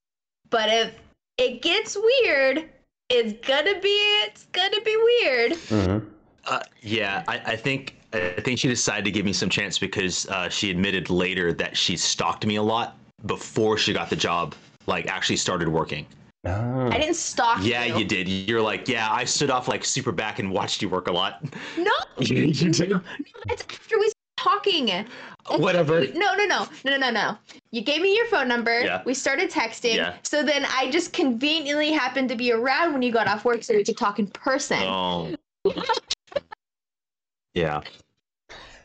But if it gets weird, it's gonna be it's gonna be weird. Mhm. Uh, yeah, I, I think I think she decided to give me some chance because uh, she admitted later that she stalked me a lot before she got the job, like actually started working. Oh. I didn't stalk you. Yeah, you. you did. You're like, yeah, I stood off like super back and watched you work a lot. No, you did. No, it's after we started talking. Whatever. No, no, no, no, no, no. You gave me your phone number. Yeah. We started texting. Yeah. So then I just conveniently happened to be around when you got off work, so we could talk in person. Oh. Yeah.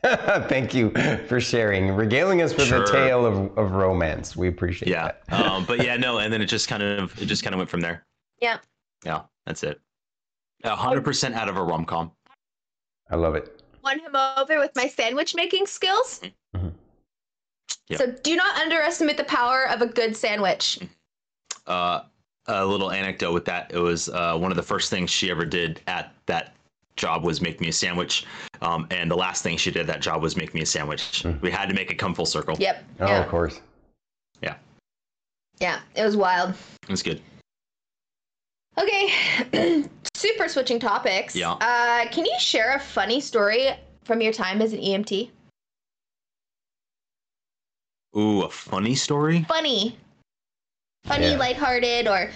Thank you for sharing, regaling us with Sure. a tale of, of romance. We appreciate Yeah. that. Um, but yeah, no, and then it just kind of it just kind of went from there. Yeah. Yeah, that's it. A hundred percent out of a rom com. I love it. Won him over with my sandwich making skills. Mhm. Yep. So do not underestimate the power of a good sandwich. Uh, a little anecdote with that. It was uh, one of the first things she ever did at that job was make me a sandwich. Um, and the last thing she did that job was make me a sandwich. Mm. We had to make it come full circle. Yep. Oh, yeah. of course. Yeah. Yeah, it was wild. It was good. Okay. Super switching topics. Yeah. Uh, can you share a funny story from your time as an EMT? Ooh, a funny story. Funny. Funny, Yeah. lighthearted, or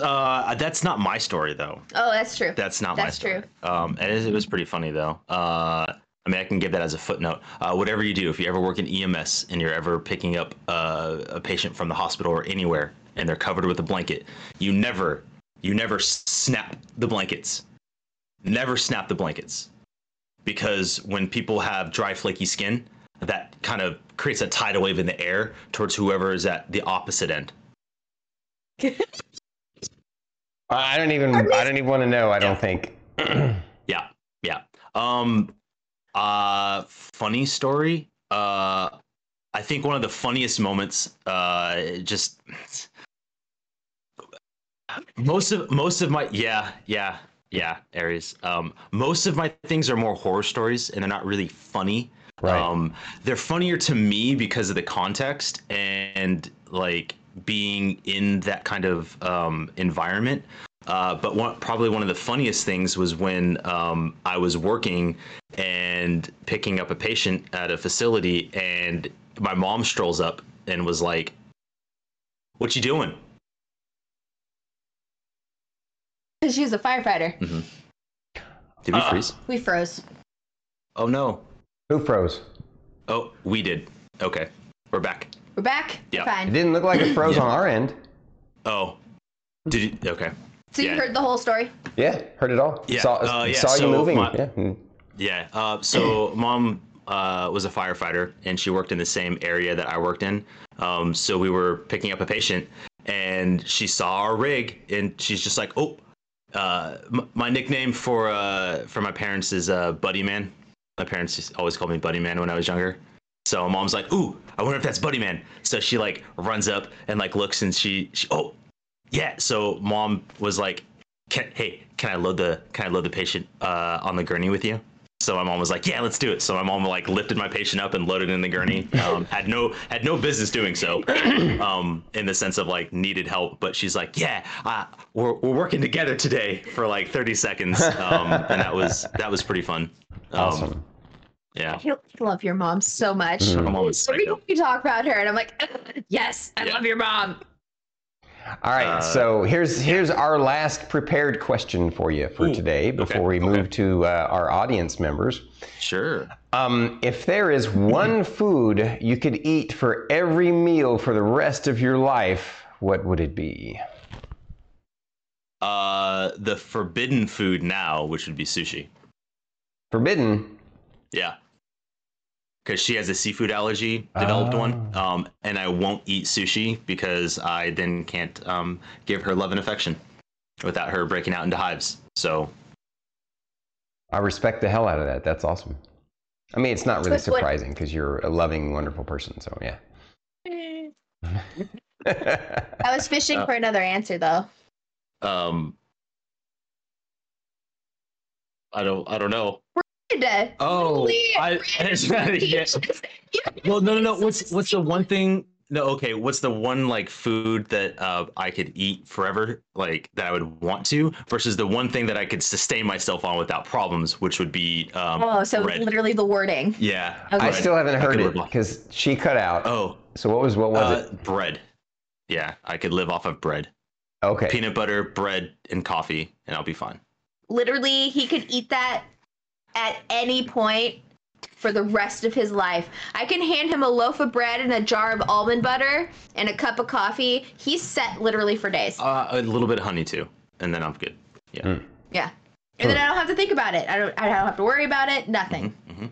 Uh, that's not my story though. oh, that's true. That's not That's my story. Um, it, is, it was pretty funny though. Uh, I mean, I can give that as a footnote. Uh, whatever you do, if you ever work in EMS and you're ever picking up uh, a patient from the hospital or anywhere, and they're covered with a blanket, you never, you never snap the blankets. Never snap the blankets, because when people have dry, flaky skin, that kind of creates a tidal wave in the air towards whoever is at the opposite end. I don't even. I don't even want to know. I don't think. Yeah, yeah. Um, uh, funny story. Uh, I think one of the funniest moments. Uh, just most of most of my yeah yeah yeah Aries. Um, most of my things are more horror stories, and they're not really funny. Right. Um, they're funnier to me because of the context and like being in that kind of um, environment. Uh, but one, probably one of the funniest things was when um, I was working and picking up a patient at a facility, and my mom strolls up and was like, "What you doing?" Because she's a firefighter. Did we Uh. freeze? We froze. Oh no! Who froze? Oh, we did. Okay, we're back. We're back. We're Yeah. It didn't look like it froze Yeah. on our end. Oh, did you? Okay. So you yeah. heard the whole story. Yeah, heard it all. Yeah, Saw, uh, yeah, saw you moving. my- yeah. mm. Yeah. Uh, so mom uh, was a firefighter, and she worked in the same area that I worked in. Um, so we were picking up a patient, and she saw our rig, and she's just like, "Oh, uh, m- my nickname for uh, for my parents is uh, Buddy Man. My parents always called me Buddy Man when I was younger. So mom's like, "Ooh, I wonder if that's Buddy Man." So she like runs up and like looks, and she, she oh, yeah. So mom was like, can, "Hey, can I load the can I load the patient uh, on the gurney with you?" So my mom was like, "Yeah, let's do it." So my mom like lifted my patient up and loaded in the gurney. Um, had no had no business doing so, um, in the sense of like needed help. But she's like, "Yeah, uh, we're we're working together today for like 30 seconds," um, and that was that was pretty fun. Um, Awesome. Yeah. I love your mom so much. My Every time you talk about her, and I'm like, yes, I Yeah. love your mom. All right, Uh, so here's here's our last prepared question for you for Ooh, today before we move okay. to uh, our audience members. Sure. Um, if there is one food you could eat for every meal for the rest of your life, what would it be? Uh, the forbidden food now, which would be sushi. Forbidden. Yeah. Because she has a seafood allergy, developed one, Oh. um, and I won't eat sushi because I then can't um, give her love and affection without her breaking out into hives. So I respect the hell out of that. That's awesome. I mean, it's not really surprising because you're a loving, wonderful person. So yeah. I was fishing Uh, for another answer though. um, I don't I don't know. Oh, Literally I, bread. yes. Well, no, no, no. What's what's the one thing? No, okay. What's the one like food that uh, I could eat forever, like that I would want to, versus the one thing that I could sustain myself on without problems, which would be um, Oh, so bread. literally the wording. Yeah. Okay. I still haven't heard it because she cut out. Oh, So what was what was uh, bread. Yeah, I could live off of bread. Okay. peanut butter, bread, and coffee, and I'll be fine. Literally, he could eat that at any point for the rest of his life. I can hand him a loaf of bread and a jar of almond butter and a cup of coffee. He's set literally for days. Uh, a little bit of honey too, and then I'm good. Yeah. Mm. Yeah. And then I don't have to think about it. I don't I don't have to worry about it. Nothing. hmm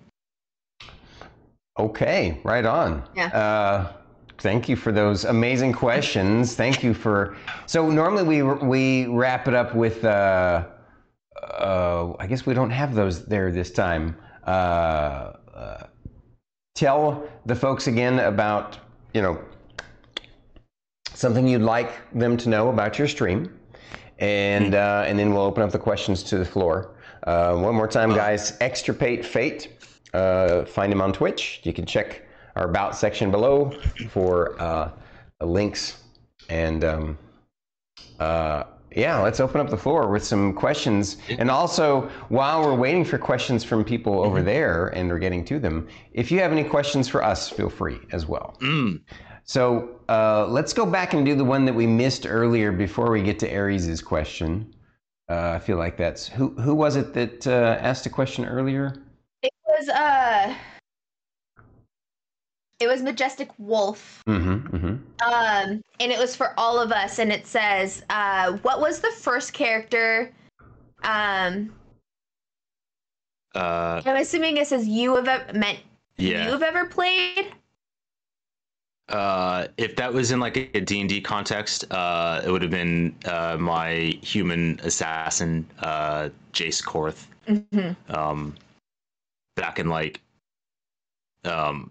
Okay, right on. Yeah. Uh, thank you for those amazing questions. Thank you for. So normally we we wrap it up with. Uh, uh, I guess we don't have those there this time. Uh, uh, tell the folks again about you know something you'd like them to know about your stream, and uh, and then we'll open up the questions to the floor. Uh, one more time, guys. Extirpate Fate. Uh, find him on Twitch. You can check our about section below for uh, links. And um, uh, yeah, let's open up the floor with some questions. And also, while we're waiting for questions from people over there and we're getting to them, if you have any questions for us, feel free as well. Mm. So uh, let's go back and do the one that we missed earlier before we get to Aries's question. Uh, I feel like that's who. Who was it that uh, asked a question earlier? It was uh it was Majestic Wolf. Mm-hmm. Mm-hmm. Um and it was for all of us and it says uh what was the first character um Uh, I'm assuming it says you have ever meant yeah. you have ever played? Uh, if that was in like a D and D context, uh, it would have been uh, my human assassin, uh, Jace Korth. Mhm. Um, back in like, um,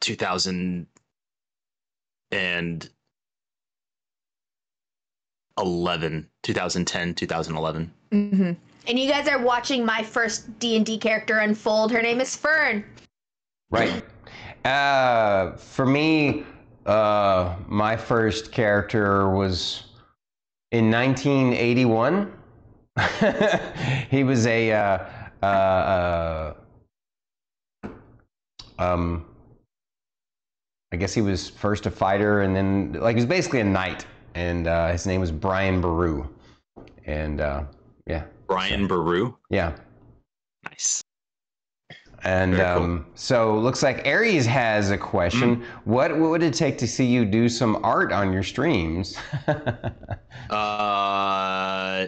two thousand and eleven, 2010, 2011. Mhm. And you guys are watching my first D&D character unfold. Her name is Fern. Right. Uh, for me, uh, my first character was in 1981. he was a uh, uh, uh, um, I guess he was first a fighter, and then like he was basically a knight, and uh, his name was Brian Boru, and uh, yeah, Brian Boru. yeah. Nice. And cool. um, so looks like Aries has a question. Mm-hmm. What, what would it take to see you do some art on your streams? Uh,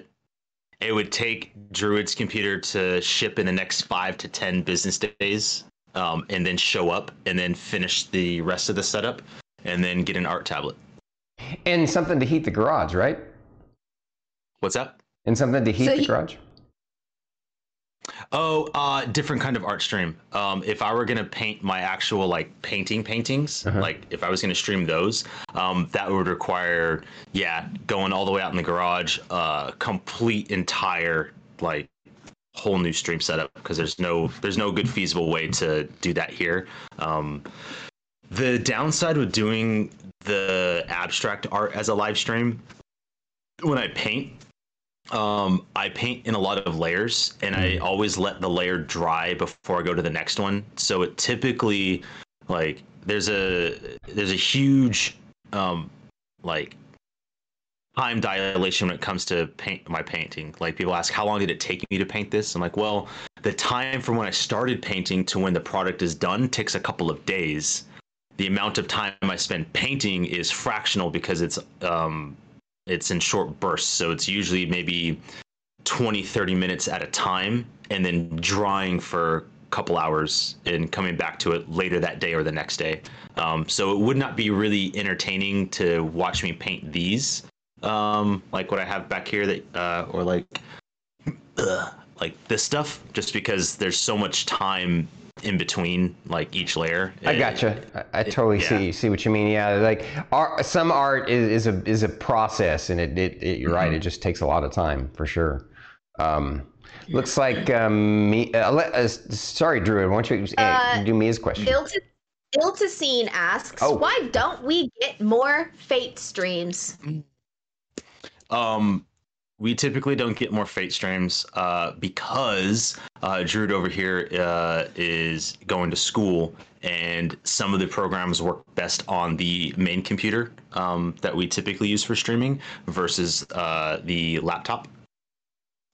it would take Druid's computer to ship in the next five to ten business days, um, and then show up, and then finish the rest of the setup, and then get an art tablet. and something to heat the garage, right? What's that? And something to heat So the he- garage. Oh, uh, different kind of art stream. Um, if I were gonna paint my actual like painting paintings, Uh-huh. like if I was gonna stream those, um, that would require, yeah, going all the way out in the garage, uh, complete entire like whole new stream setup because there's no there's no good feasible way to do that here. Um, the downside with doing the abstract art as a live stream, when I paint, um, I paint in a lot of layers, and I always let the layer dry before I go to the next one. So it typically, like, there's a there's a huge, um, like, time dilation when it comes to paint my painting. Like, people ask, how long did it take me to paint this? I'm like, well, the time from when I started painting to when the product is done takes a couple of days. The amount of time I spend painting is fractional because it's um, it's in short bursts so it's usually maybe 20 30 minutes at a time and then drying for a couple hours and coming back to it later that day or the next day um, so it would not be really entertaining to watch me paint these um, like what i have back here that uh, or like ugh, like this stuff just because there's so much time in between like each layer I gotcha. I, I totally see see what you mean. Yeah, like art, some art is, is a is a process, and it, it, it you're right. It just takes a lot of time for sure. Um, Looks like um, me. Uh, uh, sorry, Druid. Why don't you uh, Uh, do Mia's question? Ilta- Iltacine asks, Oh. why don't we get more Fate streams? Um, we typically don't get more Fate streams uh, because uh, Druid over here uh, is going to school, and some of the programs work best on the main computer um, that we typically use for streaming versus uh, the laptop.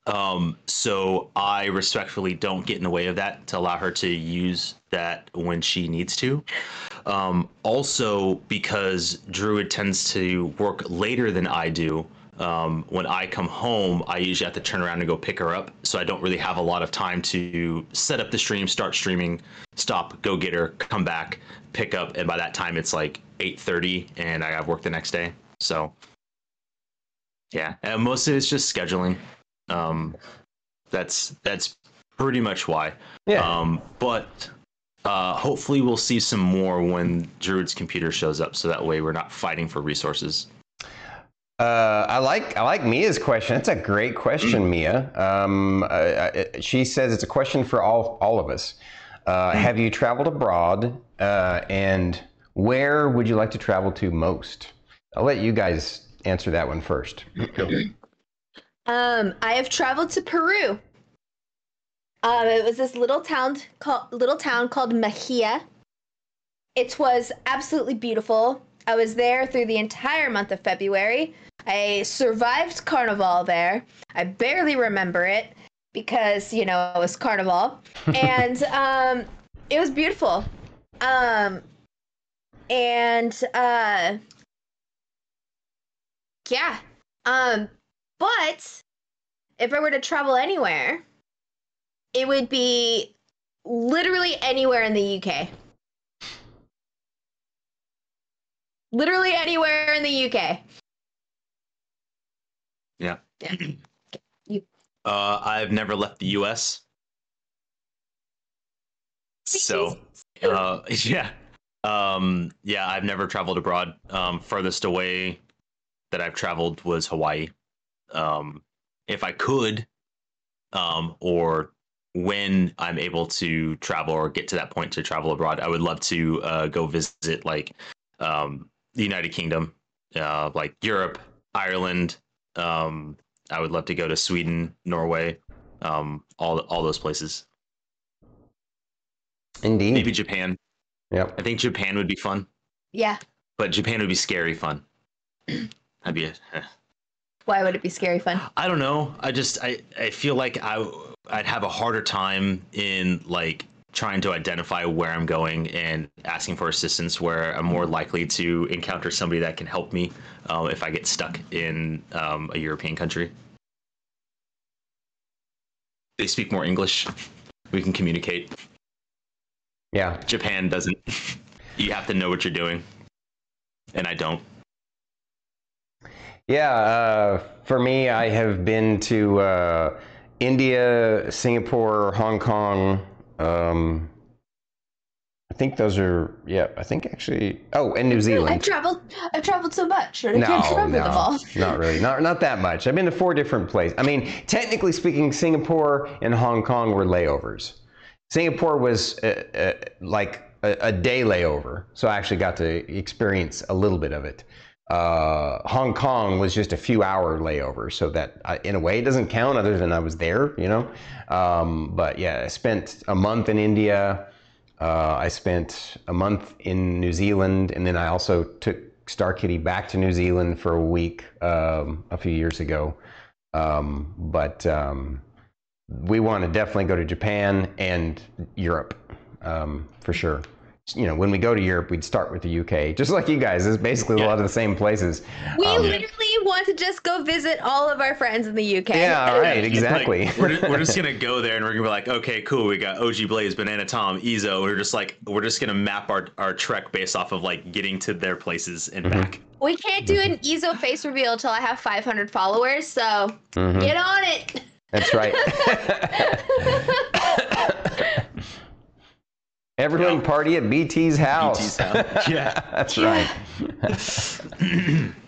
Um, so I respectfully don't get in the way of that to allow her to use that when she needs to. Um, also, because Druid tends to work later than I do, um, when I come home, I usually have to turn around and go pick her up. So I don't really have a lot of time to set up the stream, start streaming, stop, go get her, come back, pick up, and by that time it's like 8:30, and I have work the next day. So yeah, and most of it's just scheduling. Um, that's that's pretty much why. yeah. Um, but uh, hopefully we'll see some more when Druid's computer shows up, so that way we're not fighting for resources. Uh, I like I like Mia's question. That's a great question, Mia. Um, uh, uh, she says it's a question for all all of us. Uh, have you traveled abroad, uh, and where would you like to travel to most? I'll let you guys answer that one first. Um, I have traveled to Peru. Um, it was this little town called little town called Mejia. It was absolutely beautiful. I was there through the entire month of February. I survived Carnival there. I barely remember it because you know it was Carnival, and um, it was beautiful. Um, and uh, yeah. Um, but if I were to travel anywhere, it would be literally anywhere in the UK. Literally anywhere in the UK. Yeah. Yeah. You- Uh, I've never left the U.S. So, uh, yeah, um, yeah, I've never traveled abroad. Um, furthest away that I've traveled was Hawaii. Um, if I could, um, or when I'm able to travel or get to that point to travel abroad, I would love to uh, go visit like um, the United Kingdom, uh, like Europe, Ireland. Um, I would love to go to Sweden, Norway, um, all all those places. Indeed. Maybe Japan. Yep. I think Japan would be fun, yeah. but Japan would be scary fun. I'd be. A, Why would it be scary fun? I don't know. I just I I feel like I I'd have a harder time in like trying to identify where I'm going and asking for assistance. Where I'm more likely to encounter somebody that can help me um, if I get stuck in um, a European country. They speak more English. We can communicate. Yeah. Japan doesn't. You have to know what you're doing, and I don't. Yeah, uh, for me, I have been to uh, India, Singapore, Hong Kong. Um, I think those are, yeah, I think actually, oh, and New Zealand. I've traveled. I've traveled so much. I No, can't remember them all. no, not really, not not that much. I've been to four different places. I mean, technically speaking, Singapore and Hong Kong were layovers. Singapore was uh, uh, like a, a day layover, so I actually got to experience a little bit of it. Uh, Hong Kong was just a few hour layover, so that I, in a way it doesn't count other than I was there, you know. Um, but yeah, I spent a month in India. Uh, I spent a month in New Zealand, and then I also took Star Kitty back to New Zealand for a week um, a few years ago. Um, but um, we want to definitely go to Japan and Europe um, for sure. You know, when we go to Europe, we'd start with the UK, just like you guys. It's basically a lot of the same places. We Um, literally want to just go visit all of our friends in the UK. Yeah, right, Like, exactly. we're, just, we're just gonna go there and we're gonna be like, okay, cool. We got OG Blaze, Banana Tom, Ezo. We're just like, we're just gonna map our our trek based off of like getting to their places and Mm-hmm. back. We can't do an EZO face reveal until I have 500 followers, so Mhm. get on it. That's right. Everyone Yeah. party at BT's house. BT's house. Yeah. That's Yeah. right.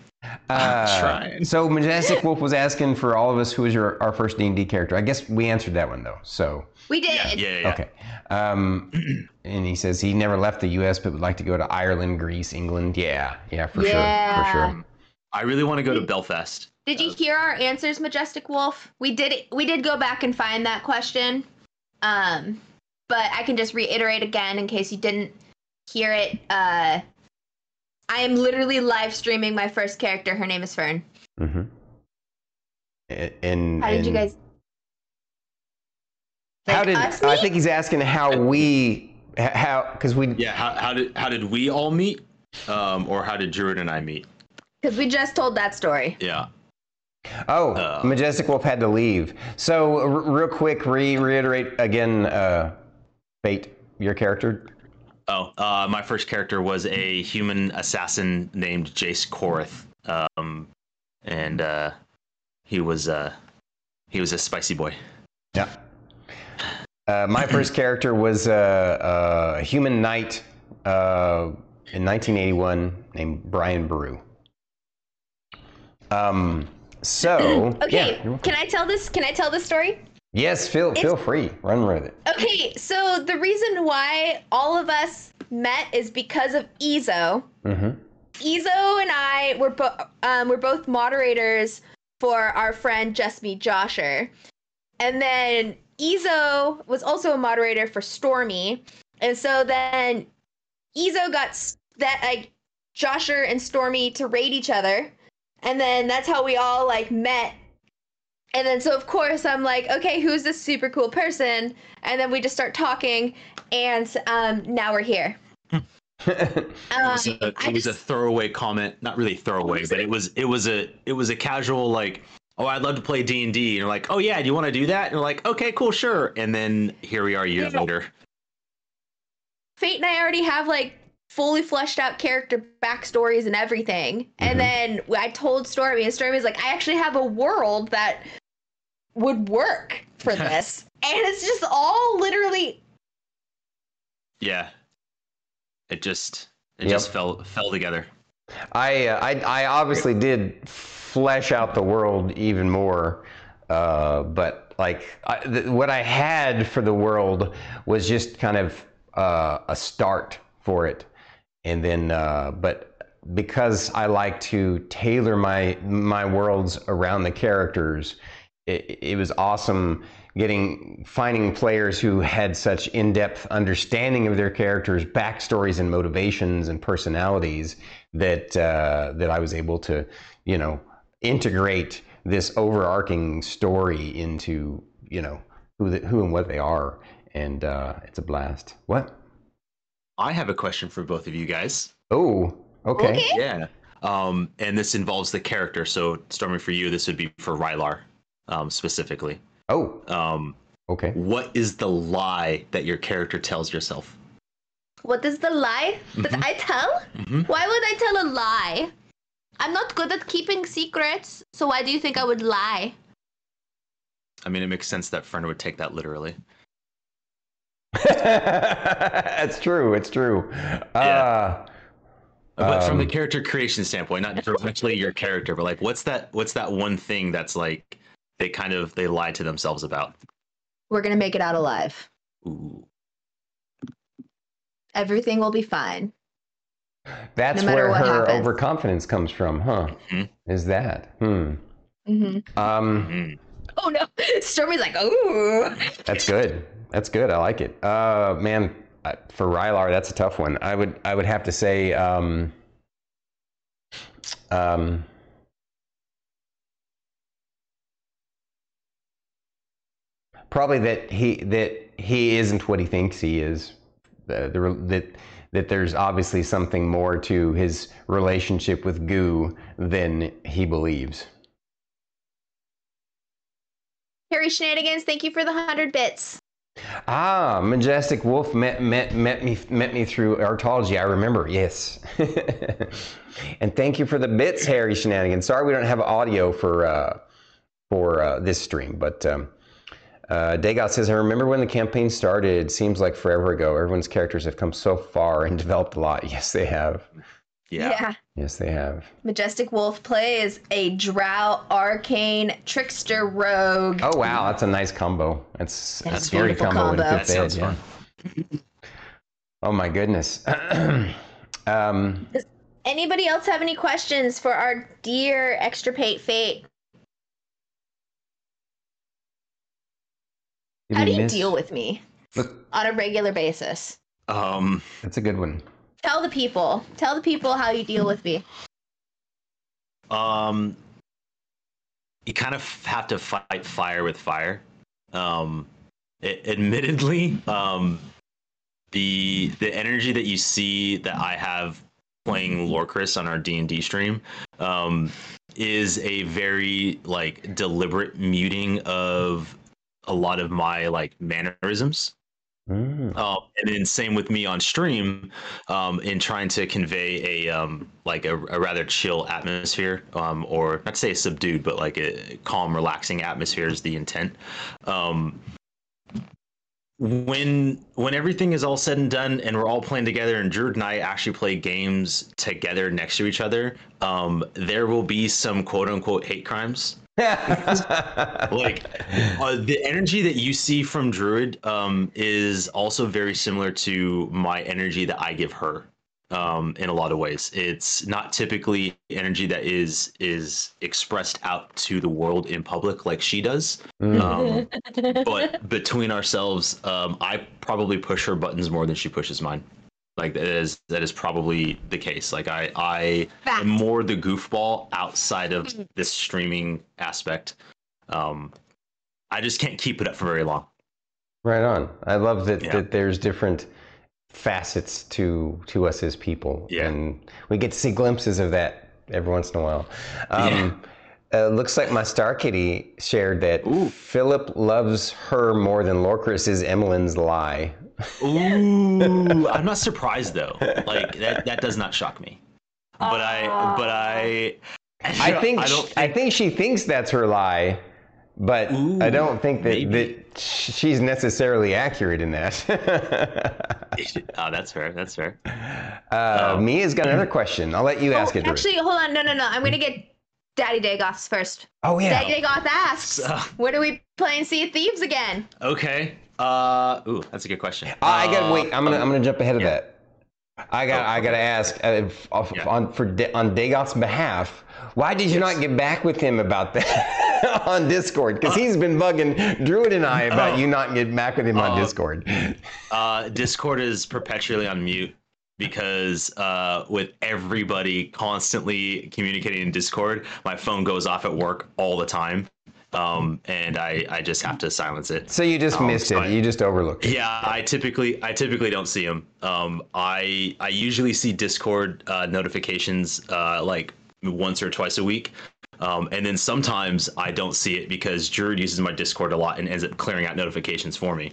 Uh, trying. So Majestic Wolf was asking for all of us who was your our first D and D character. I guess we answered that one though. So We did. Yeah, yeah, yeah. okay. Um, and he says he never left the U.S. but would like to go to Ireland, Greece, England. Yeah, yeah, for sure, Yeah. for sure. I really want to go to Belfast. Did you hear our answers, Majestic Wolf? We did. We did go back and find that question. Um, but I can just reiterate again in case you didn't hear it. Uh, I am literally live streaming my first character. Her name is Fern. Mm-hmm. And How did you and guys? How did us I meet? think he's asking how we how because we Yeah. How, how did how did we all meet? Um, or how did Druid and I meet? Because we just told that story. Yeah. Oh, Uh, Majestic Wolf had to leave. So, r- real quick, re- reiterate again, uh, Fate, your character. Oh, uh, my first character was a human assassin named Jace Korath, um, and uh, he was uh, he was a spicy boy. Yeah. Uh, my first character was uh, a human knight uh, in 1981 named Brian Boru. Um. So. Okay, Yeah, can I tell this? Can I tell this story? Yes. Feel feel free. Run with it. Okay, so the reason why all of us met is because of Ezo. Mm-hmm. Ezo and I were bo- um, we're both moderators for our friend Just Me Josher, and then Ezo was also a moderator for Stormy, and so then Ezo got that like Josher and Stormy to raid each other, and then that's how we all like met. And then so of course I'm like, okay, who's this super cool person? And then we just start talking, and um, now we're here. It was Um, a, it was a throwaway comment, not really throwaway, but it was it was a it was a casual like, oh, I'd love to play D and D, and you're like, oh yeah, do you want to do that? And you're like, okay, cool, sure. And then here we are years Yeah. later. Fate and I already have like fully fleshed out character backstories and everything. And then I told Stormy, and Stormy was like, I actually have a world that would work for this. and it's just all literally Yeah, it just it Yep. just fell fell together. I, uh, I I obviously did flesh out the world even more, uh, but like I, th- what I had for the world was just kind of uh, a start for it, and then uh, but because I like to tailor my my worlds around the characters, it, it was awesome getting finding players who had such in-depth understanding of their characters backstories and motivations and personalities that uh, that I was able to you know integrate this overarching story into you know who the, who and what they are and uh, it's a blast what I have a question for both of you guys. oh okay, Okay. Yeah. Um, and this involves the character. So, Stormy, for you, this would be for Rylar um, specifically. oh Um, okay what is the lie that your character tells yourself? what is the lie that Mhm. I tell? Mhm. Why would I tell a lie? I'm not good at keeping secrets, so why do you think I would lie? I mean, it makes sense that Fern would take that literally. That's true. It's true. Uh, But from the Um, character creation standpoint, not directly your character, but like, what's that? What's that one thing that's like they kind of they lie to themselves about? We're gonna make it out alive. Ooh. Everything will be fine. that's no where her happens. overconfidence comes from, huh? Mhm. Is that? Hmm. Mm-hmm. Um, Mm. Oh no, Stormy's like, ooh. that's good. That's good. I like it. Uh, man, for Rylar, that's a tough one. I would, I would have to say, um, um, probably that he that he isn't what he thinks he is. The, the, that that there's obviously something more to his relationship with Goo than he believes. Harry Shenanigans, thank you for the hundred bits. Ah, Majestic Wolf met met met me met me through Artology. I remember. Yes. and thank you for the bits, Harry Shenanigans. Sorry we don't have audio for uh, for uh, this stream, but um, uh, Dagoth says I remember when the campaign started. Seems like forever ago. Everyone's characters have come so far and developed a lot. Yes, they have. Yeah. Yes, they have. Majestic Wolf plays a Drow Arcane Trickster Rogue. Oh wow, that's a nice combo. That's That's a a scary combo. combo. fifth That sounds ed, yeah. Oh my goodness. um, Anybody else have any questions for our dear extirpate fate? Did How do you miss- deal with me Look, on a regular basis? Um, that's a good one. Tell the people. Tell the people how you deal with me. um, you kind of have to fight fire with fire. Um, a- admittedly, um, the the energy that you see that I have playing Lorcris on our D and D stream, um, is a very like deliberate muting of a lot of my like mannerisms. Mm. Um, and then same with me on stream, um, in trying to convey a um, like a, a rather chill atmosphere, um, or not to say subdued, but like a calm, relaxing atmosphere is the intent. Um, when when everything is all said and done, and we're all playing together, and Drew and I actually play games together next to each other, um, there will be some quote unquote hate crimes like uh, the energy that you see from druid um, is also very similar to my energy that i give her um, in a lot of ways. It's not typically energy that is is expressed out to the world in public like she does. Mm. um, but between ourselves um, i probably push her buttons more than she pushes mine like that is that is probably the case like i i Fact. am more the goofball outside of this streaming aspect um i just can't keep it up for very long Right on. I love that, Yeah. that there's different facets to to us as people, Yeah. and we get to see glimpses of that every once in a while. Um, uh, looks like my Star Kitty shared that Ooh. Philip loves her more than Lorcris is Emmeline's lie. Ooh, I'm not surprised though. Like that that does not shock me. But I but I I think I I, don't I think she thinks that's her lie, but I don't think that, maybe. that she's necessarily accurate in that. oh, that's fair. That's fair. uh, Um, Mia's got another question. I'll let you ask Oh, it. Drew. actually, hold on. No, no, no. I'm gonna get Daddy Dagoths first. oh yeah. Daddy Dagoth asks, So- "When are we playing Sea of Thieves again?" Okay. Uh ooh, that's a good question. Uh, I got Uh, wait. I'm gonna I'm gonna jump ahead of yeah. that. I got Oh, I got to ask uh, f- of- Yeah. on for on Dagoth's behalf. Why did you not get back with him about that on Discord? Because he's been bugging Druid and I about Oh. you not getting back with him on Uh, Discord. Uh, Discord is perpetually on mute because uh, with everybody constantly communicating in Discord, my phone goes off at work all the time, um, and I, I just have to silence it. So you just Oh, missed it. sorry. You just overlooked it. Yeah, I typically I typically don't see them. Um, I I usually see Discord uh, notifications uh, like once or twice a week. Um, and then sometimes I don't see it because Druid uses my Discord a lot and ends up clearing out notifications for me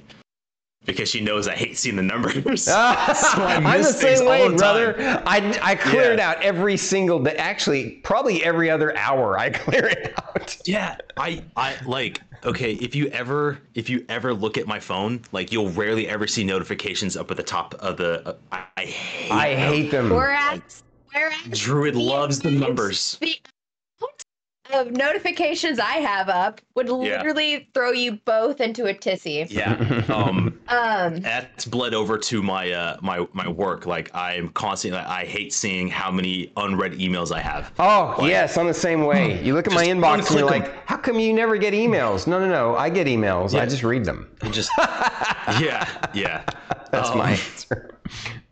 because she knows I hate seeing the numbers. So I I'm the same way, the brother. I, I clear it out every single day. Actually, probably every other hour, I clear it out. Yeah, I I like okay, if you ever if you ever look at my phone, like you'll rarely ever see notifications up at the top of the uh, I, I hate I them. hate them. Whereas, whereas Druid the loves the numbers. The amount of notifications I have up would literally throw you both into a tissy. Yeah. Um Um, that's bled over to my uh my my work. Like I'm constantly I hate seeing how many unread emails I have. Oh, Like- yes, I'm the same way. You look at my inbox and you're unclick 'em. like, how come you never get emails? No, no, no. I get emails. I just read them. It just Yeah, yeah. That's Um, my answer.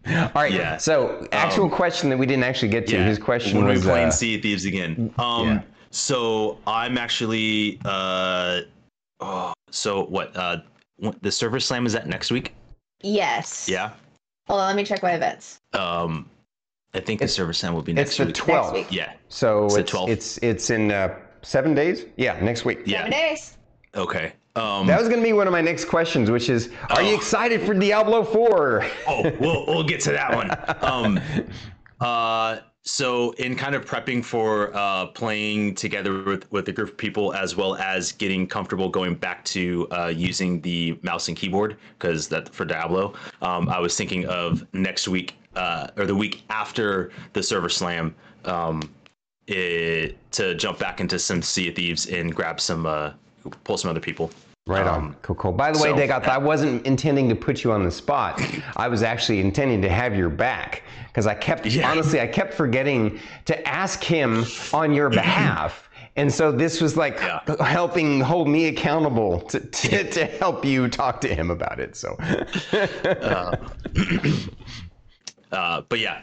All right. Yeah. So, actual question that we didn't actually get to. Yeah. His question when was. we playing uh, Sea of Thieves again. Um yeah. So I'm actually uh oh so what uh the server slam is that next week? yes. Yeah. Hold on, let me check my events. Um I think the server slam will be next it's the week. 12th. week. Yeah. So It's the it's, 12th. it's it's in uh, seven days. Yeah, next week. Yeah. Seven days. Okay. Um That was going to be one of my next questions, which is, are you Oh. excited for Diablo 4? oh, we'll we'll get to that one. Um, uh, so in kind of prepping for uh, playing together with with a group of people, as well as getting comfortable going back to uh, using the mouse and keyboard, because that for Diablo, um, I was thinking of next week uh, or the week after the server slam, um, it, to jump back into some Sea of Thieves and grab some, uh, pull some other people. Right on. Um, Cool, cool. By the way, so- Dagoth, I wasn't intending to put you on the spot. I was actually intending to have your back because I kept, Yeah. honestly, I kept forgetting to ask him on your behalf. And so this was like Yeah. helping hold me accountable to, to, to help you talk to him about it. So Uh, but yeah,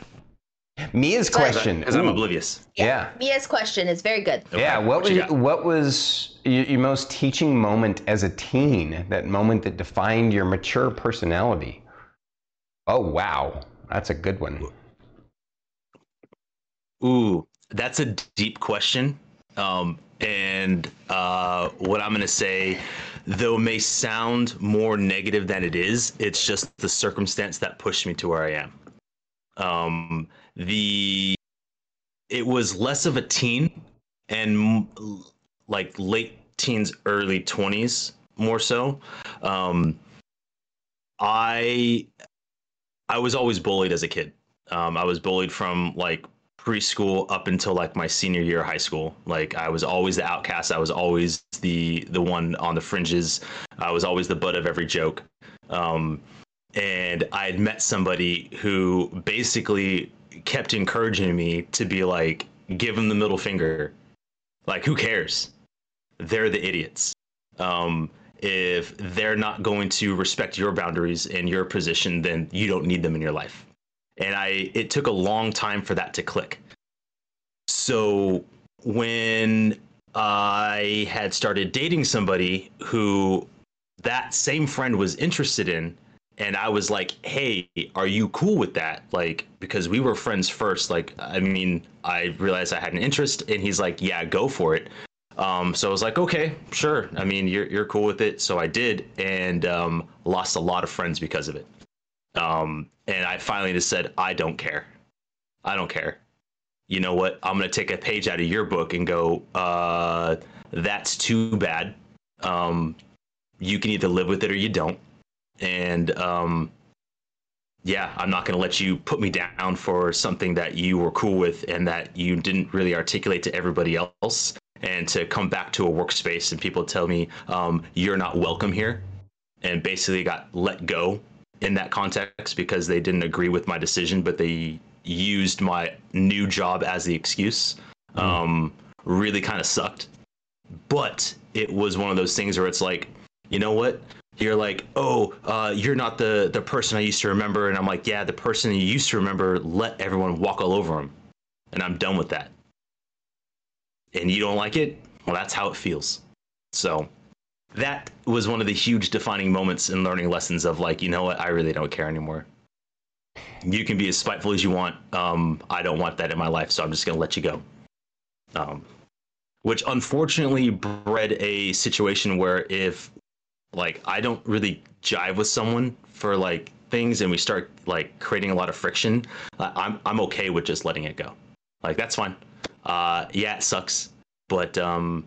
Mia's question. because I'm oblivious. Yeah. Mia's question is very good. Yeah, what, what was got? what was your, your most teaching moment as a teen? That moment that defined your mature personality. Oh wow, that's a good one. Ooh, that's a deep question. Um, and uh, what I'm going to say, though, may sound more negative than it is, it's just the circumstance that pushed me to where I am. Um, the it was less of a teen and like late teens, early 20s, more so. Um, I I was always bullied as a kid. Um, I was bullied from like preschool up until like my senior year of high school. Like I was always the outcast. I was always the the one on the fringes. I was always the butt of every joke. Um, and I had met somebody who basically kept encouraging me to be like, give them the middle finger. Like, who cares? They're the idiots. Um, if they're not going to respect your boundaries and your position, then you don't need them in your life. And I, it took a long time for that to click. So when I had started dating somebody who that same friend was interested in, and I was like, "Hey, are you cool with that?" Like, because we were friends first. Like, I mean, I realized I had an interest, and he's like, "Yeah, go for it." Um, so I was like, "Okay, sure." I mean, you're you're cool with it, so I did, and um, lost a lot of friends because of it. Um, and I finally just said, "I don't care. I don't care." You know what? I'm gonna take a page out of your book and go, uh, "That's too bad." Um, you can either live with it or you don't and um, yeah, I'm not going to let you put me down for something that you were cool with and that you didn't really articulate to everybody else. And to come back to a workspace and people tell me um, you're not welcome here, and basically got let go in that context because they didn't agree with my decision, but they used my new job as the excuse. Um, really kind of sucked. But it was one of those things where it's like, you know what? You're like, oh, uh, you're not the the person I used to remember, and I'm like, yeah, the person you used to remember let everyone walk all over him, and I'm done with that. And you don't like it? Well, that's how it feels. So that was one of the huge defining moments in learning lessons of like, you know what? I really don't care anymore. You can be as spiteful as you want. Um, I don't want that in my life, so I'm just gonna let you go. Um, which unfortunately bred a situation where if like I don't really jive with someone for like things and we start like creating a lot of friction, I- I'm I'm okay with just letting it go. Like that's fine. Uh, yeah, it sucks, but um,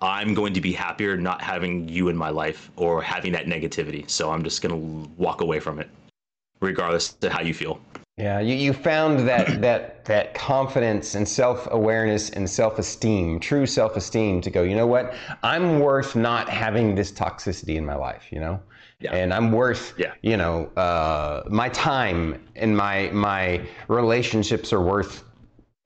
I'm going to be happier not having you in my life or having that negativity. So I'm just gonna walk away from it, regardless of how you feel. Yeah, you, you found that that that confidence and self awareness and self esteem, true self esteem, to go. You know what? I'm worth not having this toxicity in my life. You know, Yeah. and I'm worth. Yeah. You know, uh, my time and my my relationships are worth.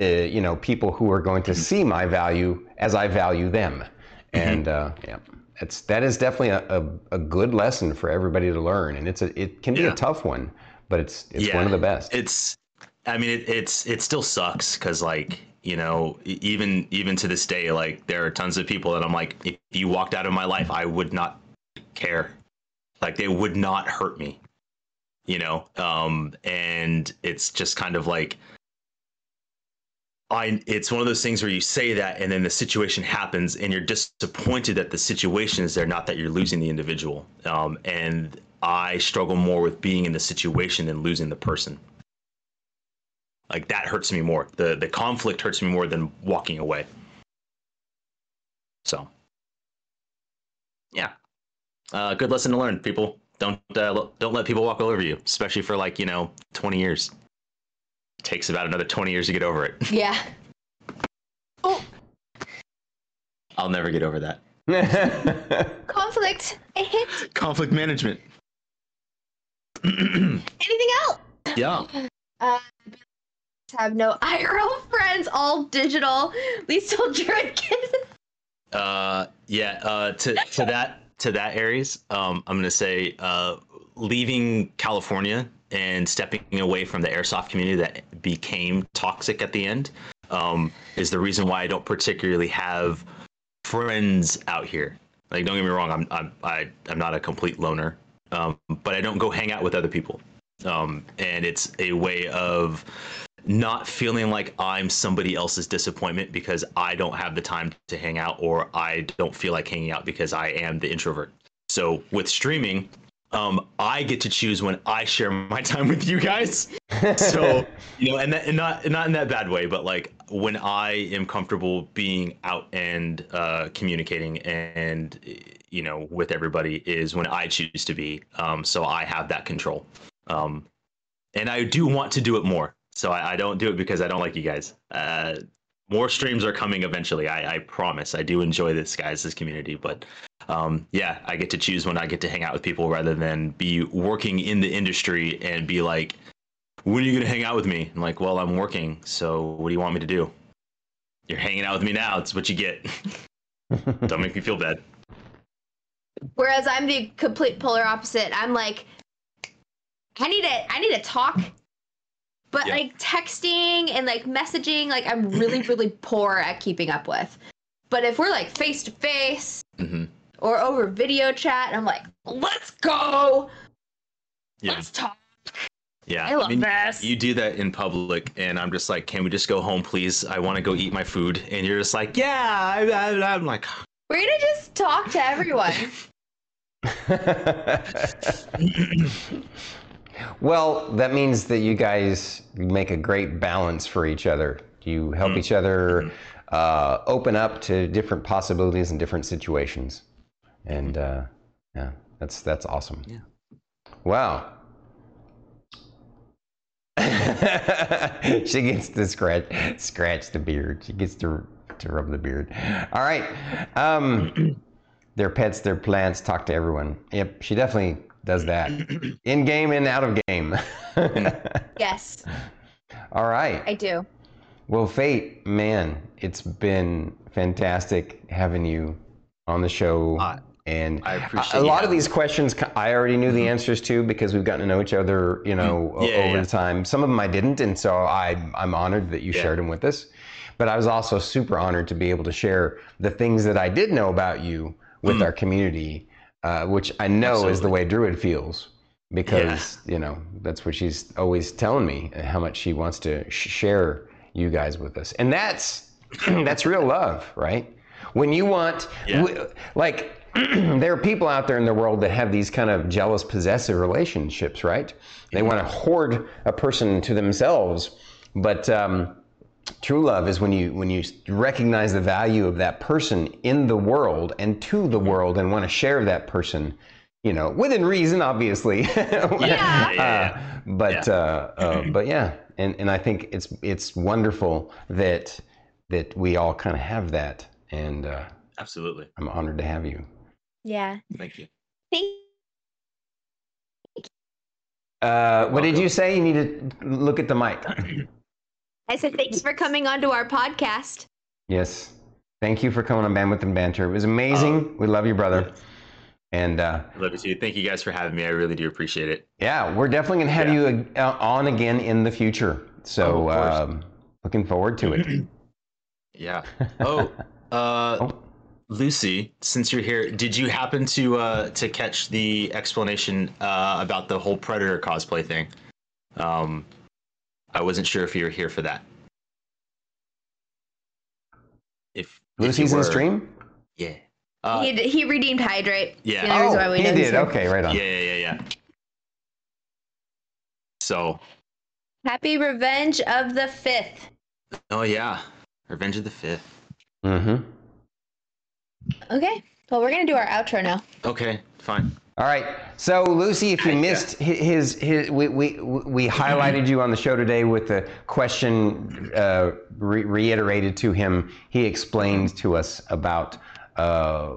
Uh, you know, people who are going Mm-hmm. to see my value as I value them, and uh, yeah. It's, that is definitely a, a, a good lesson for everybody to learn, and it's a it can be Yeah. a tough one, but it's it's one of the best. It's, I mean, it, it's it still sucks because like you know even even to this day like there are tons of people that I'm like if you walked out of my life I would not care, like they would not hurt me, you know, um, and it's just kind of like. I, it's one of those things where you say that and then the situation happens and you're disappointed that the situation is there, not that you're losing the individual. Um, and I struggle more with being in the situation than losing the person. Like that hurts me more. The the conflict hurts me more than walking away. So, yeah, uh, good lesson to learn, people. Don't uh, don't let people walk all over you, especially for like you know 20 years. It takes about another 20 years to get over it. Yeah. Oh, I'll never get over that. conflict. I hit. Conflict management. Anything else? yeah. Uh, have no IRL friends, all digital. We still drinking. Uh, yeah. Uh, to to that to that Aries, um, I'm gonna say uh, leaving California and stepping away from the airsoft community that became toxic at the end um, is the reason why I don't particularly have friends out here. Like, don't get me wrong, I'm I'm I, I'm not a complete loner, um, but I don't go hang out with other people, um, and it's a way of not feeling like I'm somebody else's disappointment because I don't have the time to hang out or I don't feel like hanging out because I am the introvert. So with streaming, um, I get to choose when I share my time with you guys. So you know, and, that, and not not in that bad way, but like when I am comfortable being out and uh, communicating and you know with everybody is when I choose to be. Um, so I have that control, um, and I do want to do it more. So I, I don't do it because I don't like you guys. Uh, more streams are coming eventually. I, I promise. I do enjoy this guys, this community, but um, yeah, I get to choose when I get to hang out with people rather than be working in the industry and be like, when are you going to hang out with me? I'm like, well, I'm working. So what do you want me to do? You're hanging out with me now. It's what you get. Don't make me feel bad. Whereas I'm the complete polar opposite. I'm like, I need to, I need to talk, but Yeah. like texting and like messaging, like I'm really, really poor at keeping up with. But if we're like face to face or over video chat, I'm like, let's go, Yeah. let's talk. Yeah. I love this. You do that in public, and I'm just like, can we just go home, please? I want to go eat my food. And you're just like, yeah. I, I, I'm like, We're gonna just talk to everyone. well, that means that you guys make a great balance for each other. You help each other uh, open up to different possibilities and different situations, and uh, yeah, that's that's awesome. Yeah. Wow. she gets to scratch scratch the beard. She gets to to rub the beard. All right. Um, their pets, their plants, talk to everyone. Yep, she definitely does that. In game and out of game. Mm. yes, All right. I do. Well, Fate, man, it's been fantastic having you on the show. I- and I a- appreciate a you lot of these questions I already knew the mm-hmm. answers to because we've gotten to know each other, you know, mm-hmm. Yeah, over yeah. the time. Some of them I didn't, and so I I'm honored that you Yeah. shared them with us. But I was also super honored to be able to share the things that I did know about you with Mm. our community, uh, which I know is the way Druid feels because you know that's what she's always telling me uh, how much she wants to sh- share you guys with us, and that's that's real love, right? When you want, Yeah. w- like, there are people out there in the world that have these kind of jealous, possessive relationships, right? They want to hoard a person to themselves, but um, true love is when you when you recognize the value of that person in the world and to the world, and want to share that person, you know, within reason, obviously. Yeah. yeah, yeah. Uh, but uh, uh, but yeah, and and I think it's it's wonderful that that we all kind of have that, and uh, Absolutely. I'm honored to have you. Yeah. Thank you. Thank Uh, what did you say? You need to look at the mic. I said thanks for coming onto our podcast. yes. Thank you for coming on Bandwidth and Banter. It was amazing. we love you, brother. And uh, Love you too. Thank you guys for having me. I really do appreciate it. yeah, we're definitely gonna have Yeah. you uh, on again in the future. So Oh, um, looking forward to it. Yeah. Oh, uh, Oh. Lucy, since you're here, did you happen to uh, to catch the explanation uh, about the whole Predator cosplay thing? Um, I wasn't sure if you were here for that. If, if you Lucy's in were- stream. Yeah. Uh, he, he redeemed Hydrate. yeah. The only reason why we he did. here. Okay, right on. yeah, yeah, yeah, yeah. So, Happy Revenge of the Fifth. oh yeah, Revenge of the Fifth. Mm-hmm. Okay. Well, we're gonna do our outro now. Okay, fine. All right. So Lucy, if you Yeah. missed his, his, his we, we we highlighted you on the show today with the question uh, re- reiterated to him. He explained to us about uh,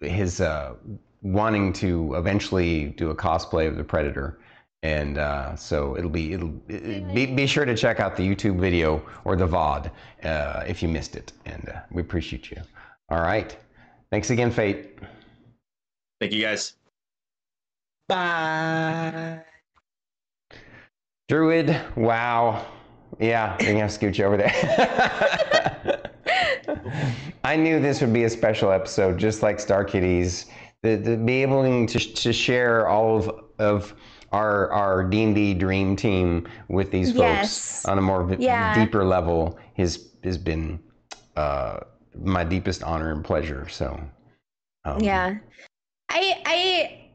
his uh, wanting to eventually do a cosplay of the Predator, and uh, so it'll be it'll it, be be sure to check out the YouTube video or the VOD uh, if you missed it, and uh, we appreciate you. All right. Thanks again, Fate. Thank you guys. Bye. Druid, wow. Yeah, we're gonna have to scoot you over there. I knew this would be a special episode, just like Star Kitties. The, the be able to, to share all of, of our our D and D dream team with these folks Yes. on a more vi- Yeah. deeper level has has been uh, my deepest honor and pleasure. So, um, Yeah. I I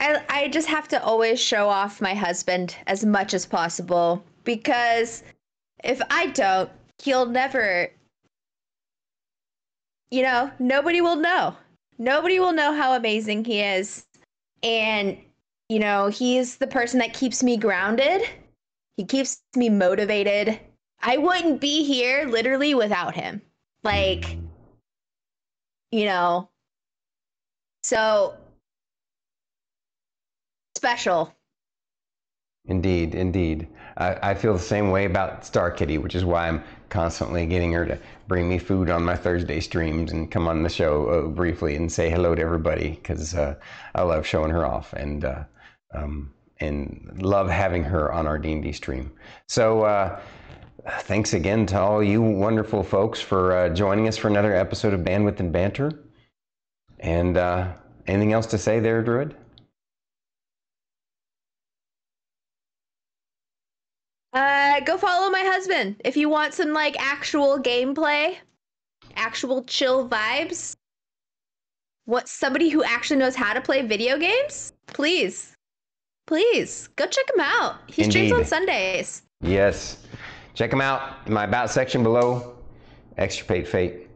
I I just have to always show off my husband as much as possible because if I don't, he'll never you know, nobody will know. Nobody will know how amazing he is. And you know, he's the person that keeps me grounded. He keeps me motivated. I wouldn't be here literally without him. Like, you know, so special. Indeed, indeed. I, I feel the same way about Star Kitty, which is why I'm constantly getting her to bring me food on my Thursday streams and come on the show uh, briefly and say hello to everybody because uh, I love showing her off and uh, um, and love having her on our D&D stream. So uh, thanks again to all you wonderful folks for uh, joining us for another episode of Bandwidth and Banter. And uh, anything else to say there, Druid? Uh, go follow my husband if you want some like actual gameplay, actual chill vibes. What somebody who actually knows how to play video games? Please, please go check him out. He streams on Sundays. Yes. Check him out in my About section below. Extirpate Fate.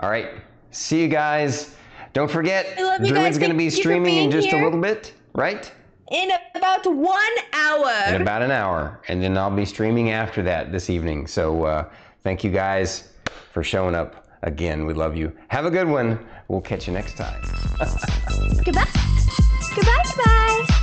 All right. See you guys. Don't forget, Druid's going to be Thank you for streaming in just a little bit, right? In about one hour. In about an hour. And then I'll be streaming after that this evening. So uh, thank you guys for showing up again. We love you. Have a good one. We'll catch you next time. Goodbye. Goodbye. Goodbye.